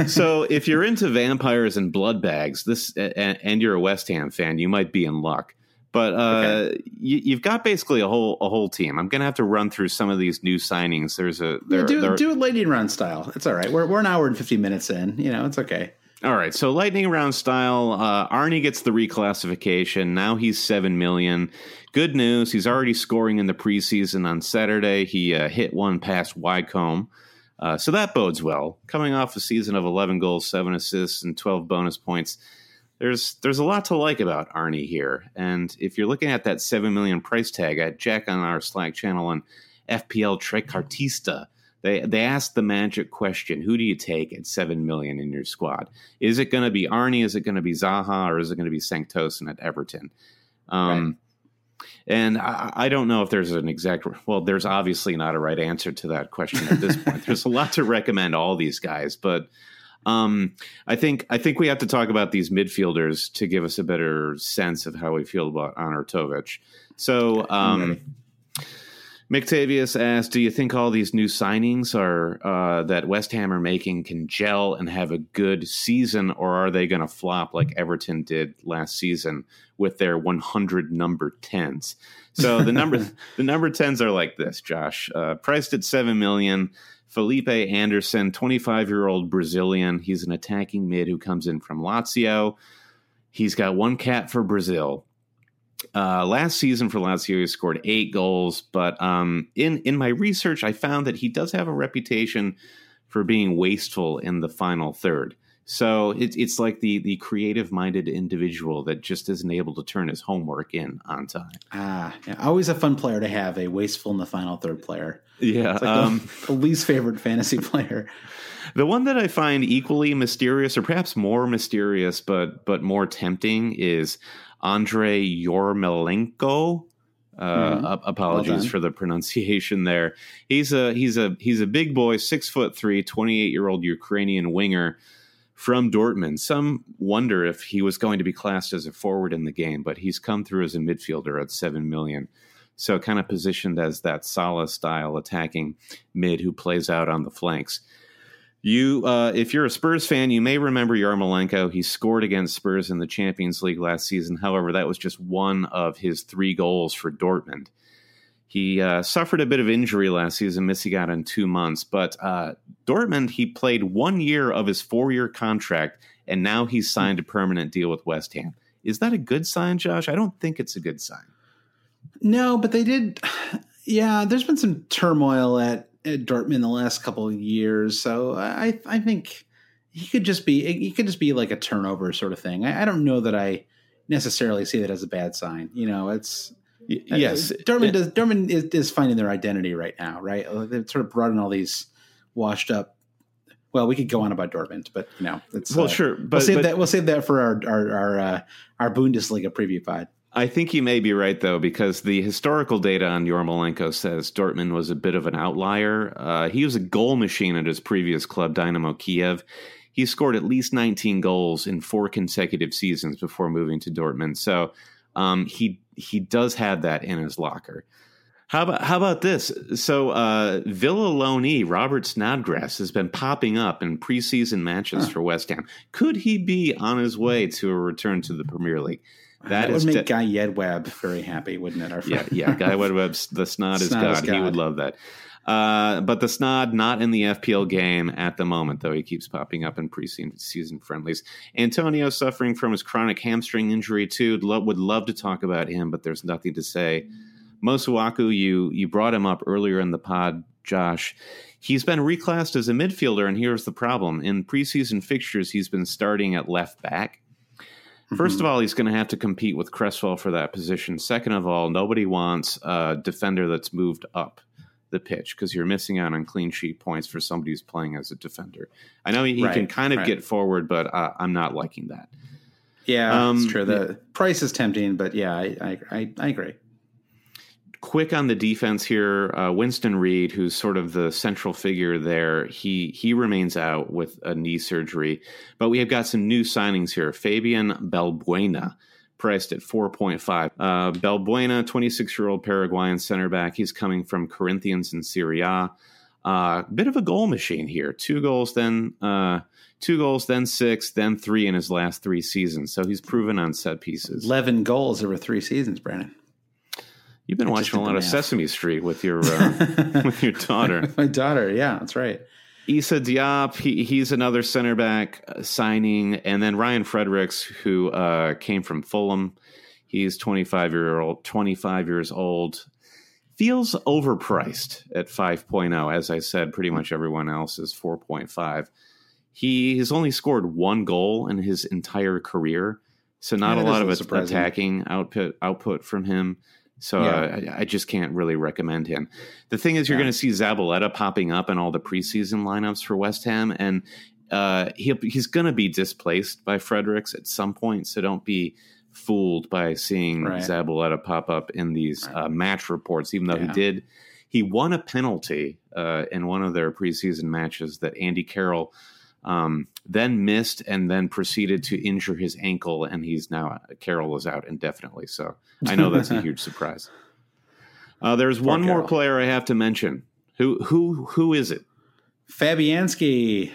So if you're into vampires and blood bags, this and, and you're a West Ham fan, you might be in luck. But uh, you, you've got basically a whole a whole team. I'm gonna have to run through some of these new signings. There's a there, do there- do it lightning round style. It's all right. We're we're an hour and 50 minutes in. You know, it's okay. All right, so lightning round style. Uh, Arnie gets the reclassification. Now he's seven million. Good news. He's already scoring in the preseason. On Saturday, he uh, hit one past Wycombe, uh, so that bodes well. Coming off a season of eleven goals, seven assists, and twelve bonus points, there's there's a lot to like about Arnie here. And if you're looking at that seven million price tag, at Jack on our Slack channel on FPL Trecartista. They they asked the magic question: Who do you take at seven million in your squad? Is it going to be Arnie? Is it going to be Zaha? Or is it going to be Sanctosin at Everton? Um, And I, I don't know if there's an exact. Well, there's obviously not a right answer to that question at this point. there's a lot to recommend all these guys, but um, I think I think we have to talk about these midfielders to give us a better sense of how we feel about Arnautovic. So. Um, McTavius asked, "Do you think all these new signings are uh, that West Ham are making can gel and have a good season, or are they going to flop like Everton did last season with their 100 number tens?" So the number the number tens are like this, Josh, uh, priced at seven million. Felipe Anderson, 25 year old Brazilian. He's an attacking mid who comes in from Lazio. He's got one cap for Brazil. Uh, last season for Lazio, he scored eight goals, but um, in in my research, I found that he does have a reputation for being wasteful in the final third. So it's it's like the the creative minded individual that just isn't able to turn his homework in on time. Ah, yeah, always a fun player to have. A wasteful in the final third player. Yeah, like um, the, the least favorite fantasy player. The one that I find equally mysterious, or perhaps more mysterious, but but more tempting, is Andre Yarmolenko. Uh, Mhm. apologies done. for the pronunciation there. He's a he's a he's a big boy, six foot three, 28 year old Ukrainian winger from Dortmund. Some wonder if he was going to be classed as a forward in the game, but he's come through as a midfielder at seven million. So kind of positioned as that Salah style attacking mid who plays out on the flanks. You, uh, if you're a Spurs fan, you may remember Yarmolenko. He scored against Spurs in the Champions League last season. However, that was just one of his three goals for Dortmund. He uh, suffered a bit of injury last season, missing out on two months. But uh, Dortmund, he played one year of his four year contract, and now he's signed a permanent deal with West Ham. Is that a good sign, Josh? I don't think it's a good sign. No, but they did. Yeah, there's been some turmoil at at Dortmund the last couple of years. So I I think he could just be he could just be like a turnover sort of thing. I, I don't know that I necessarily see that as a bad sign. You know, it's yes, uh, Dortmund does, Dortmund is, is finding their identity right now, right? They've sort of brought in all these washed up. Well, we could go on about Dortmund, but you know, it's well, uh, sure. But we'll save but, that. We'll save that for our our our, uh, our Bundesliga preview pod. I think you may be right, though, because the historical data on Yarmolenko says Dortmund was a bit of an outlier. Uh, he was a goal machine at his previous club, Dynamo Kiev. He scored at least 19 goals in four consecutive seasons before moving to Dortmund. So um, he he does have that in his locker. How about how about this? So uh, Villa loanee Robert Snodgrass has been popping up in preseason matches huh. for West Ham. Could he be on his way to a return to the Premier League? That, that would make de- Guy Yedweb very happy, wouldn't it? Our friend? Yeah, yeah. Guy Yedweb's the snot, is, snot God. is God. He would love that. Uh, but the snod not in the FPL game at the moment, though he keeps popping up in preseason friendlies. Antonio suffering from his chronic hamstring injury too. Lo- would love to talk about him, but there's nothing to say. Masuaku, you you brought him up earlier in the pod, Josh. He's been reclassed as a midfielder, and here's the problem: in preseason fixtures, he's been starting at left back. 1st mm-hmm. of all, he's going to have to compete with Cresswell for that position. Second of all, nobody wants a defender that's moved up the pitch because you're missing out on clean sheet points for somebody who's playing as a defender. I know he, he right, can kind of right. get forward, but uh, I'm not liking that. Yeah, um, true. The yeah. price is tempting, but yeah, I, I, I agree quick on the defense here. Uh, Winston Reid, who's sort of the central figure there, he he remains out with a knee surgery. But we have got some new signings here. Fabian Balbuena, priced at 4.5. Uh, Balbuena, 26 year old Paraguayan center back. He's coming from Corinthians in Serie. A. Uh, bit of a goal machine here. Two goals, then uh, two goals, then six, then three in his last three seasons. So he's proven on set pieces. Eleven goals over three seasons, Brandon. You've been watching a lot of Sesame Street with your uh, with your daughter. My daughter, yeah, that's right. Issa Diop, he, he's another center back uh, signing, and then Ryan Fredericks, who uh, came from Fulham. He's twenty five year old, twenty five years old. Feels overpriced at 5.0. As I said, pretty much everyone else is 4.5. He has only scored one goal in his entire career, so not yeah, a lot of attacking output output from him. So yeah. uh, I, just can't really recommend him. The thing is, you're yeah. going to see Zabaleta popping up in all the preseason lineups for West Ham, and uh, he, he's going to be displaced by Fredericks at some point. So don't be fooled by seeing right. Zabaleta pop up in these right. uh, match reports, even though yeah. he did. He won a penalty uh, in one of their preseason matches that Andy Carroll um, then missed and then proceeded to injure his ankle, and he's now Carroll is out indefinitely. So I know that's a huge surprise. Uh, there's Poor one Carroll. more player I have to mention. Who who who is it? Fabianski.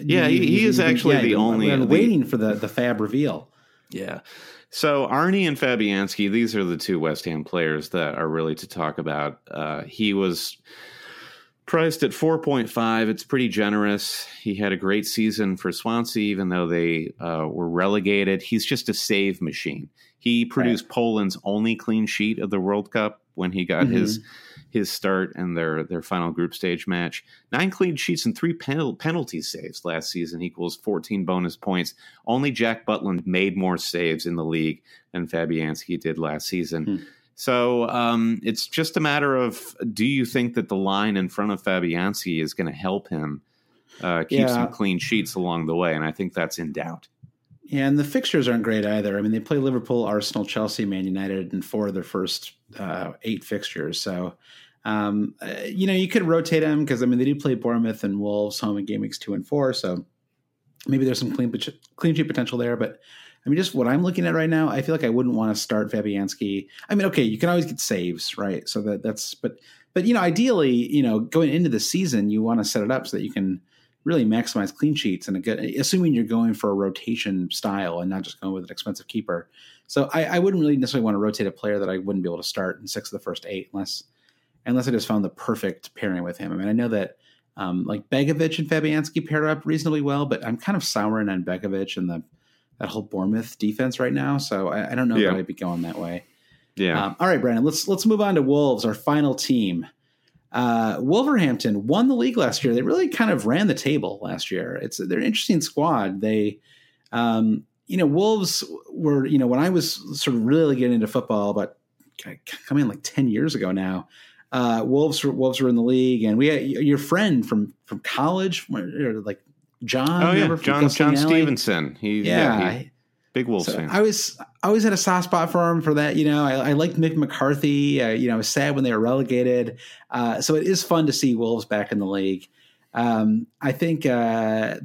Yeah, he, he is actually yeah, the only. I'm waiting for the the Fab reveal. Yeah. So Arnie and Fabianski, these are the two West Ham players that are really to talk about. Uh, he was priced at 4.5 it's pretty generous. He had a great season for swansea even though they uh, were relegated. He's just a save machine. He produced right. poland's only clean sheet of the world cup when he got mm-hmm. his his start in their their final group stage match. Nine clean sheets and three pen- penalty saves last season equals 14 bonus points. Only jack butland made more saves in the league than fabianski did last season. Mm so um, it's just a matter of do you think that the line in front of Fabianski is going to help him uh, keep yeah. some clean sheets along the way? And I think that's in doubt. Yeah, and the fixtures aren't great either. I mean, they play Liverpool, Arsenal, Chelsea, Man United in four of their first uh, eight fixtures. So, um, uh, you know, you could rotate them because I mean they do play Bournemouth and Wolves home in game weeks two and four. So maybe there's some clean clean sheet potential there, but I mean, just what I'm looking at right now, I feel like I wouldn't want to start Fabianski. I mean, okay, you can always get saves, right? So that that's but but you know, ideally, you know, going into the season, you want to set it up so that you can really maximize clean sheets and a good, assuming you're going for a rotation style and not just going with an expensive keeper. So I, I wouldn't really necessarily want to rotate a player that I wouldn't be able to start in six of the first eight unless unless I just found the perfect pairing with him. I mean, I know that um, like Begovic and Fabianski pair up reasonably well, but I'm kind of souring on Begovic and the that whole Bournemouth defense right now. So I, I don't know yeah. that I'd be going that way. Yeah. Um, all right, Brandon. Let's let's move on to Wolves, our final team. Uh, Wolverhampton won the league last year. They really kind of ran the table last year. It's they're an interesting squad. They, um, you know, Wolves were you know when I was sort of really getting into football, but coming like ten years ago now. Uh, Wolves Wolves were in the league, and we had your friend from from college, like John. Oh yeah, John John Stevenson. He yeah, yeah he, big Wolves so fan. I was I always had a soft spot for him for that. You know, I, I liked Mick McCarthy. Uh, you know, I was sad when they were relegated. Uh, so it is fun to see Wolves back in the league. Um, I think uh,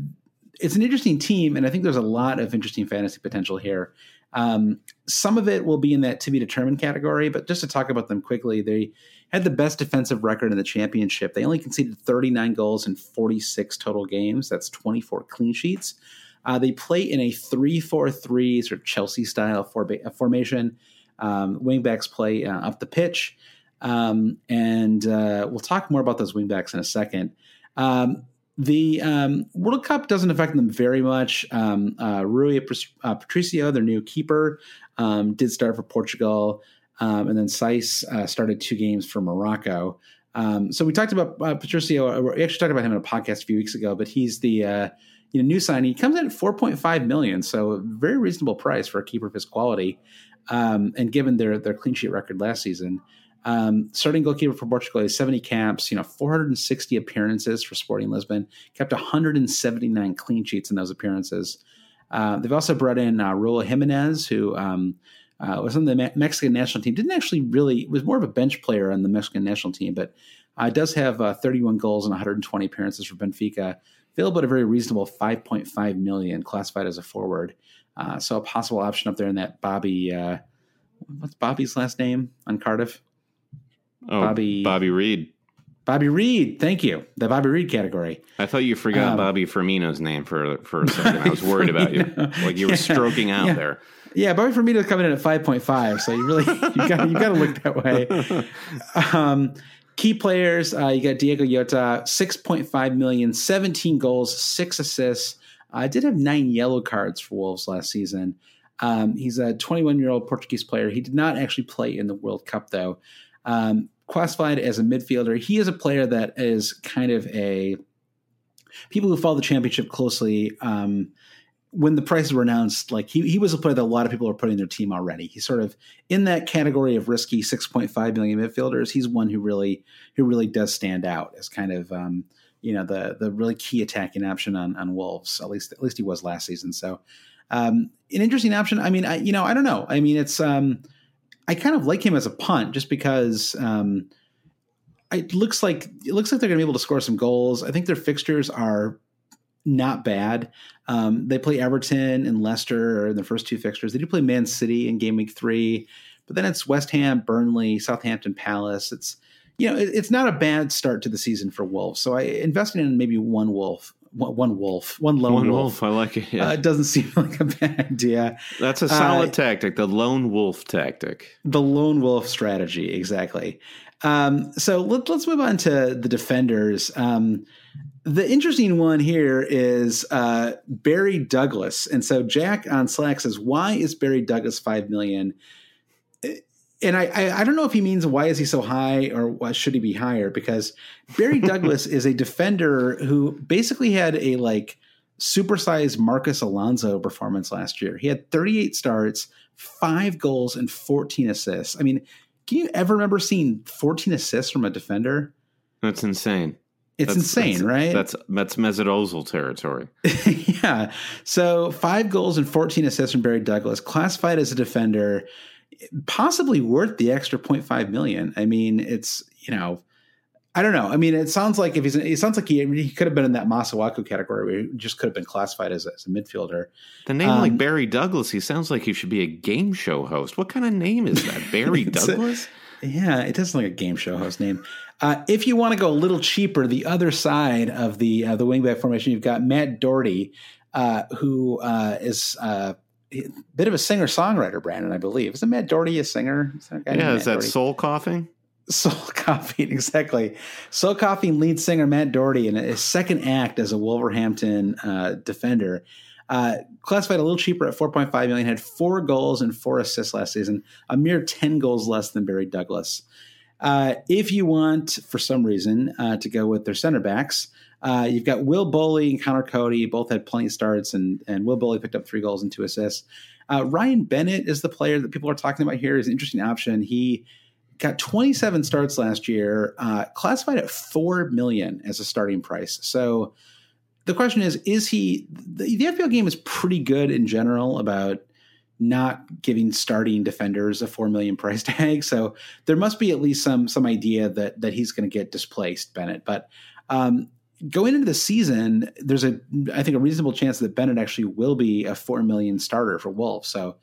it's an interesting team, and I think there's a lot of interesting fantasy potential here. Um, some of it will be in that to be determined category, but just to talk about them quickly, they had the best defensive record in the championship. They only conceded 39 goals in 46 total games. That's 24 clean sheets. Uh, they play in a 3 4 3 sort of Chelsea style uh, formation. Um, wingbacks play uh, up the pitch. Um, and uh, we'll talk more about those wingbacks in a second. Um, the um, World Cup doesn't affect them very much. Um, uh, Rui uh, Patricio, their new keeper, um, did start for Portugal. Um, and then Saiss uh, started two games for Morocco. Um, so we talked about uh, Patricio. We actually talked about him in a podcast a few weeks ago, but he's the uh, you know, new signing. He comes in at 4.5 million, so a very reasonable price for a keeper of his quality. Um, and given their their clean sheet record last season, um, starting goalkeeper for Portugal is 70 caps, you know, 460 appearances for Sporting Lisbon, kept 179 clean sheets in those appearances. Uh, they've also brought in uh, Jimenez, who um, uh, was on the Me- Mexican national team. Didn't actually really was more of a bench player on the Mexican national team, but uh, does have uh, 31 goals and 120 appearances for Benfica available at a very reasonable 5.5 million, classified as a forward. Uh, so a possible option up there in that Bobby. Uh, what's Bobby's last name on Cardiff? Oh, Bobby Bobby Reid. Bobby Reid, thank you. The Bobby Reid category. I thought you forgot um, Bobby Firmino's name for for a second. I was worried about you, like you were yeah, stroking out yeah. there. Yeah, Bobby Firmino's coming in at five point five, so you really you got you got to look that way. Um, Key players, uh, you got Diogo Jota, 6.5 million, 17 goals, six assists. I uh, did have nine yellow cards for Wolves last season. Um, he's a 21 year old Portuguese player. He did not actually play in the World Cup, though. Um, classified as a midfielder, he is a player that is kind of a. People who follow the championship closely um, when the prices were announced, like he he was a player that a lot of people are putting their team already. He's sort of in that category of risky six point five million midfielders. He's one who really who really does stand out as kind of um, you know the the really key attacking option on on Wolves. At least at least he was last season. So um, an interesting option. I mean, I you know I don't know. I mean, it's um, I kind of like him as a punt just because. Um, it looks like it looks like they're going to be able to score some goals. I think their fixtures are not bad. Um, they play Everton and Leicester in the first two fixtures. They do play Man City in game week three, but then it's West Ham, Burnley, Southampton, Palace. It's you know it, it's not a bad start to the season for Wolves. So I invested in maybe one Wolf. One, wolf, one lone one wolf. wolf. I like it. Yeah. Uh, it doesn't seem like a bad idea. That's a solid uh, tactic, the lone wolf tactic. The lone wolf strategy, exactly. Um, so let, us move on to the defenders. Um, the interesting one here is uh, Barry Douglas, and so Jack on Slack says, "Why is Barry Douglas five million? And I, I, I don't know if he means why is he so high or why should he be higher? Because Barry Douglas is a defender who basically had a like supersized Marcos Alonso performance last year. He had 38 starts, five goals, and 14 assists. I mean, can you ever remember seeing 14 assists from a defender? That's insane. It's that's, insane, that's, right? That's that's Mesut territory. yeah. So five goals and 14 assists from Barry Douglas, classified as a defender, possibly worth the extra 0.5 million. I mean, it's you know, I don't know. I mean, it sounds like if he's it sounds like he, he could have been in that Masuaku category where he just could have been classified as, as a midfielder. The name um, like Barry Douglas, he sounds like he should be a game show host. What kind of name is that? Barry Douglas? Yeah, it does look like a game show host name. Uh, if you want to go a little cheaper, the other side of the uh, the wingback formation, you've got Matt Doherty, uh, who uh, is uh, a bit of a singer songwriter. Brandon, I believe, isn't Matt Doherty a singer? Is yeah, is that Doherty? soul coughing? Soul Coughing, exactly. Soul Coughing lead singer Matt Doherty in his second act as a Wolverhampton uh, defender. Uh, classified a little cheaper at 4.5 million, had four goals and four assists last season, a mere 10 goals less than Barry Douglas. Uh, if you want, for some reason, uh, to go with their center backs, uh, you've got Will Boly and Conor Coady Both had plenty of starts, and, and Will Boly picked up three goals and two assists. Uh, Ryan Bennett is the player that people are talking about here. is an interesting option. He got 27 starts last year, uh, classified at 4 million as a starting price. So the question is, is he, the, the FPL game is pretty good in general about not giving starting defenders a 4 million price tag. So there must be at least some, some idea that, that he's going to get displaced Bennett. But, um, going into the season, there's a I think a reasonable chance that Bennett actually will be a four million starter for Wolves. So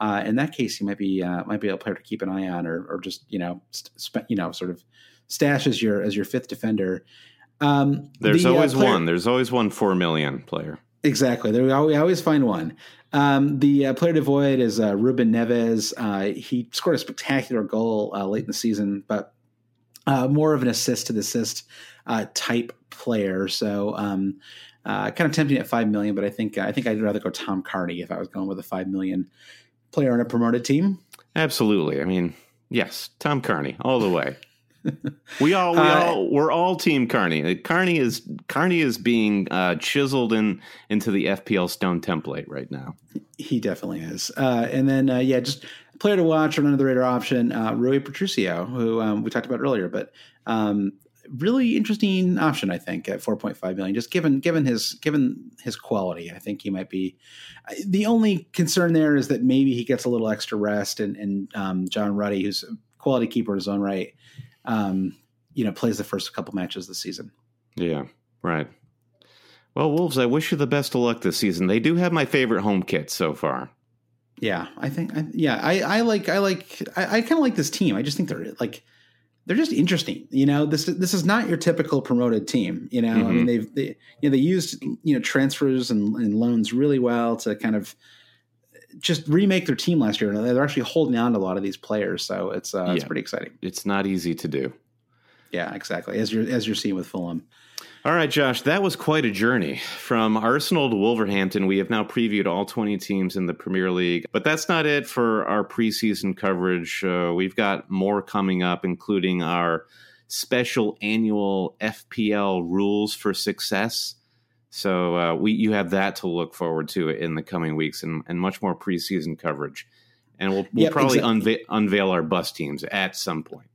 uh, in that case, he might be uh, might be a player to keep an eye on, or or just you know sp- you know sort of stash as your as your fifth defender. Um, There's the, uh, always uh, player, one. There's always one four million player. Exactly. There we always, find one. Um, the uh, player to avoid is uh, Ruben Neves. Uh, he scored a spectacular goal uh, late in the season, but uh, more of an assist to the assist uh, type player. So um, kind of tempting at five million, but I think I think I'd rather go Tom Cairney if I was going with a five million player on a promoted team? Absolutely. I mean, yes, Tom Cairney all the way. we all we uh, all we're all team Cairney. Cairney is Cairney is being uh, chiseled in into the FPL stone template right now. He definitely is. Uh, and then uh, yeah, just player to watch or under the radar option, uh, Rui Patricio, who um, we talked about earlier, but um, really interesting option, I think, at 4.5 million. Just given given his given his quality, I think he might be. The only concern there is that maybe he gets a little extra rest, and, and um, John Ruddy, who's a quality keeper in his own right, um, you know, plays the first couple matches this season. Yeah, right. Well, Wolves, I wish you the best of luck this season. They do have my favorite home kit so far. Yeah, I think. I, yeah, I, I like. I like. I, I kind of like this team. I just think they're like they're just interesting. You know, this this is not your typical promoted team. You know, mm-hmm. I mean, mm-hmm. they've they you know they used you know transfers and, and, loans really well to kind of just remake their team last year. And they're actually holding on to a lot of these players, so it's uh, yeah. it's pretty exciting. It's not easy to do. Yeah, exactly. As you're as you're seeing with Fulham. All right, Josh, that was quite a journey. From Arsenal to Wolverhampton, we have now previewed all 20 teams in the Premier League. But that's not it for our preseason coverage. Uh, we've got more coming up, including our special annual FPL rules for success. So uh, we you have that to look forward to in the coming weeks and, and much more preseason coverage. And we'll, we'll yep, probably exactly. unve- unveil our bus teams at some point.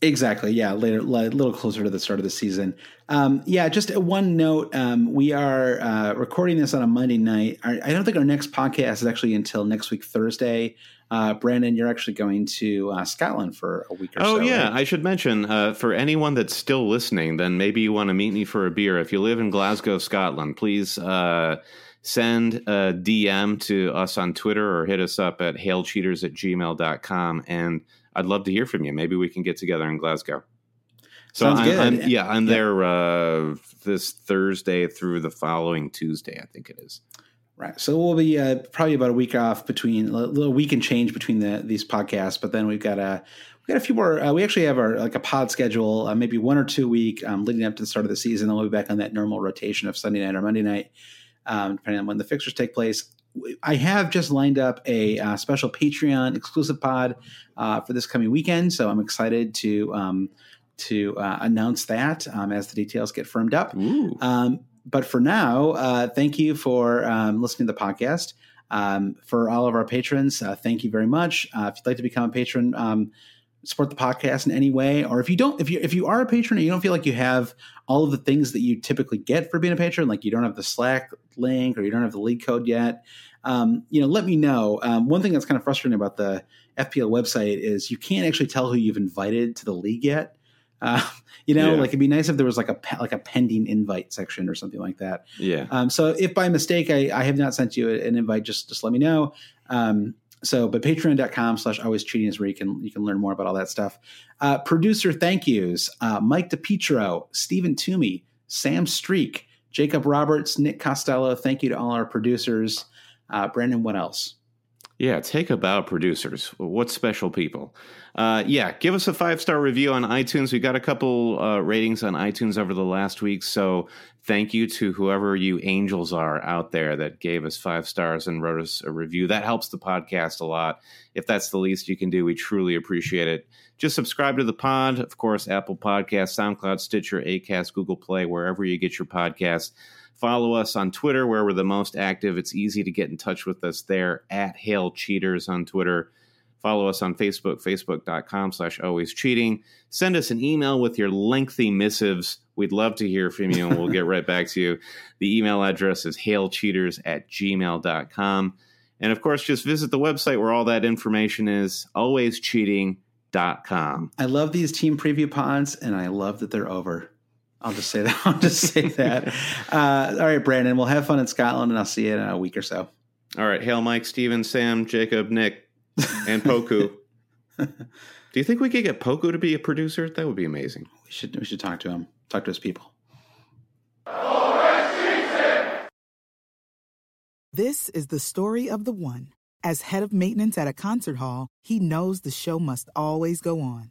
Exactly. Yeah. Later, a little closer to the start of the season. Um, yeah. Just one note. Um, we are uh, recording this on a Monday night. I, I, don't think our next podcast is actually until next week, Thursday. Uh, Brandon, you're actually going to uh, Scotland for a week or oh, so. Oh, yeah. Right? I should mention uh, for anyone that's still listening, then maybe you want to meet me for a beer. If you live in Glasgow, Scotland, please uh, send a DM to us on Twitter or hit us up at hailcheaters at gmail.com. And I'd love to hear from you. Maybe we can get together in Glasgow. So Sounds I'm, good. I'm, yeah, I'm yeah. there uh, this Thursday through the following Tuesday. I think it is. Right. So we'll be uh, probably about a week off between a little week and change between the, these podcasts, but then we've got a we got a few more. Uh, we actually have our like a pod schedule, uh, maybe one or two week um, leading up to the start of the season. Then we'll be back on that normal rotation of Sunday night or Monday night, um, depending on when the fixtures take place. I have just lined up a uh, special Patreon exclusive pod uh, for this coming weekend, so I'm excited to um, to uh, announce that um, as the details get firmed up. Um, but for now, uh, thank you for um, listening to the podcast. Um, for all of our patrons, uh, thank you very much. Uh, if you'd like to become a patron, um, support the podcast in any way, or if you don't, if you if you are a patron and you don't feel like you have all of the things that you typically get for being a patron, like you don't have the Slack link or you don't have the lead code yet, um, you know, let me know. Um, one thing that's kind of frustrating about the FPL website is you can't actually tell who you've invited to the league yet. Uh, you know, yeah. like it'd be nice if there was like a like a pending invite section or something like that. Yeah. Um, so if by mistake I, I have not sent you an invite, just just let me know. Um, so, but patreon.com slash always cheating is where you can, you can learn more about all that stuff. Uh, producer thank yous uh, Mike DePietro, Stephen Toomey, Sam Streak, Jacob Roberts, Nick Costello. Thank you to all our producers. Uh, Brandon, what else? Yeah, take about producers. What special people? Uh, yeah, give us a five star review on iTunes. We got a couple uh, ratings on iTunes over the last week, so thank you to whoever you angels are out there that gave us five stars and wrote us a review. That helps the podcast a lot. If that's the least you can do, we truly appreciate it. Just subscribe to the pod, of course, Apple Podcast, SoundCloud, Stitcher, Acast, Google Play, wherever you get your podcasts. Follow us on Twitter, where we're the most active. It's easy to get in touch with us there at Hail Cheaters on Twitter. Follow us on Facebook, facebook.com slash always cheating. Send us an email with your lengthy missives. We'd love to hear from you, and we'll get right back to you. The email address is hailcheaters at gmail.com. And of course, just visit the website where all that information is, alwayscheating.com. I love these team preview pods, and I love that they're over. I'll just say that. I'll just say that. Uh, all right, Brandon, we'll have fun in Scotland, and I'll see you in a week or so. All right. Hail, Mike, Steven, Sam, Jacob, Nick, and Poku. Do you think we could get Poku to be a producer? That would be amazing. We should we should talk to him. Talk to his people. This is the story of the one. As head of maintenance at a concert hall, he knows the show must always go on.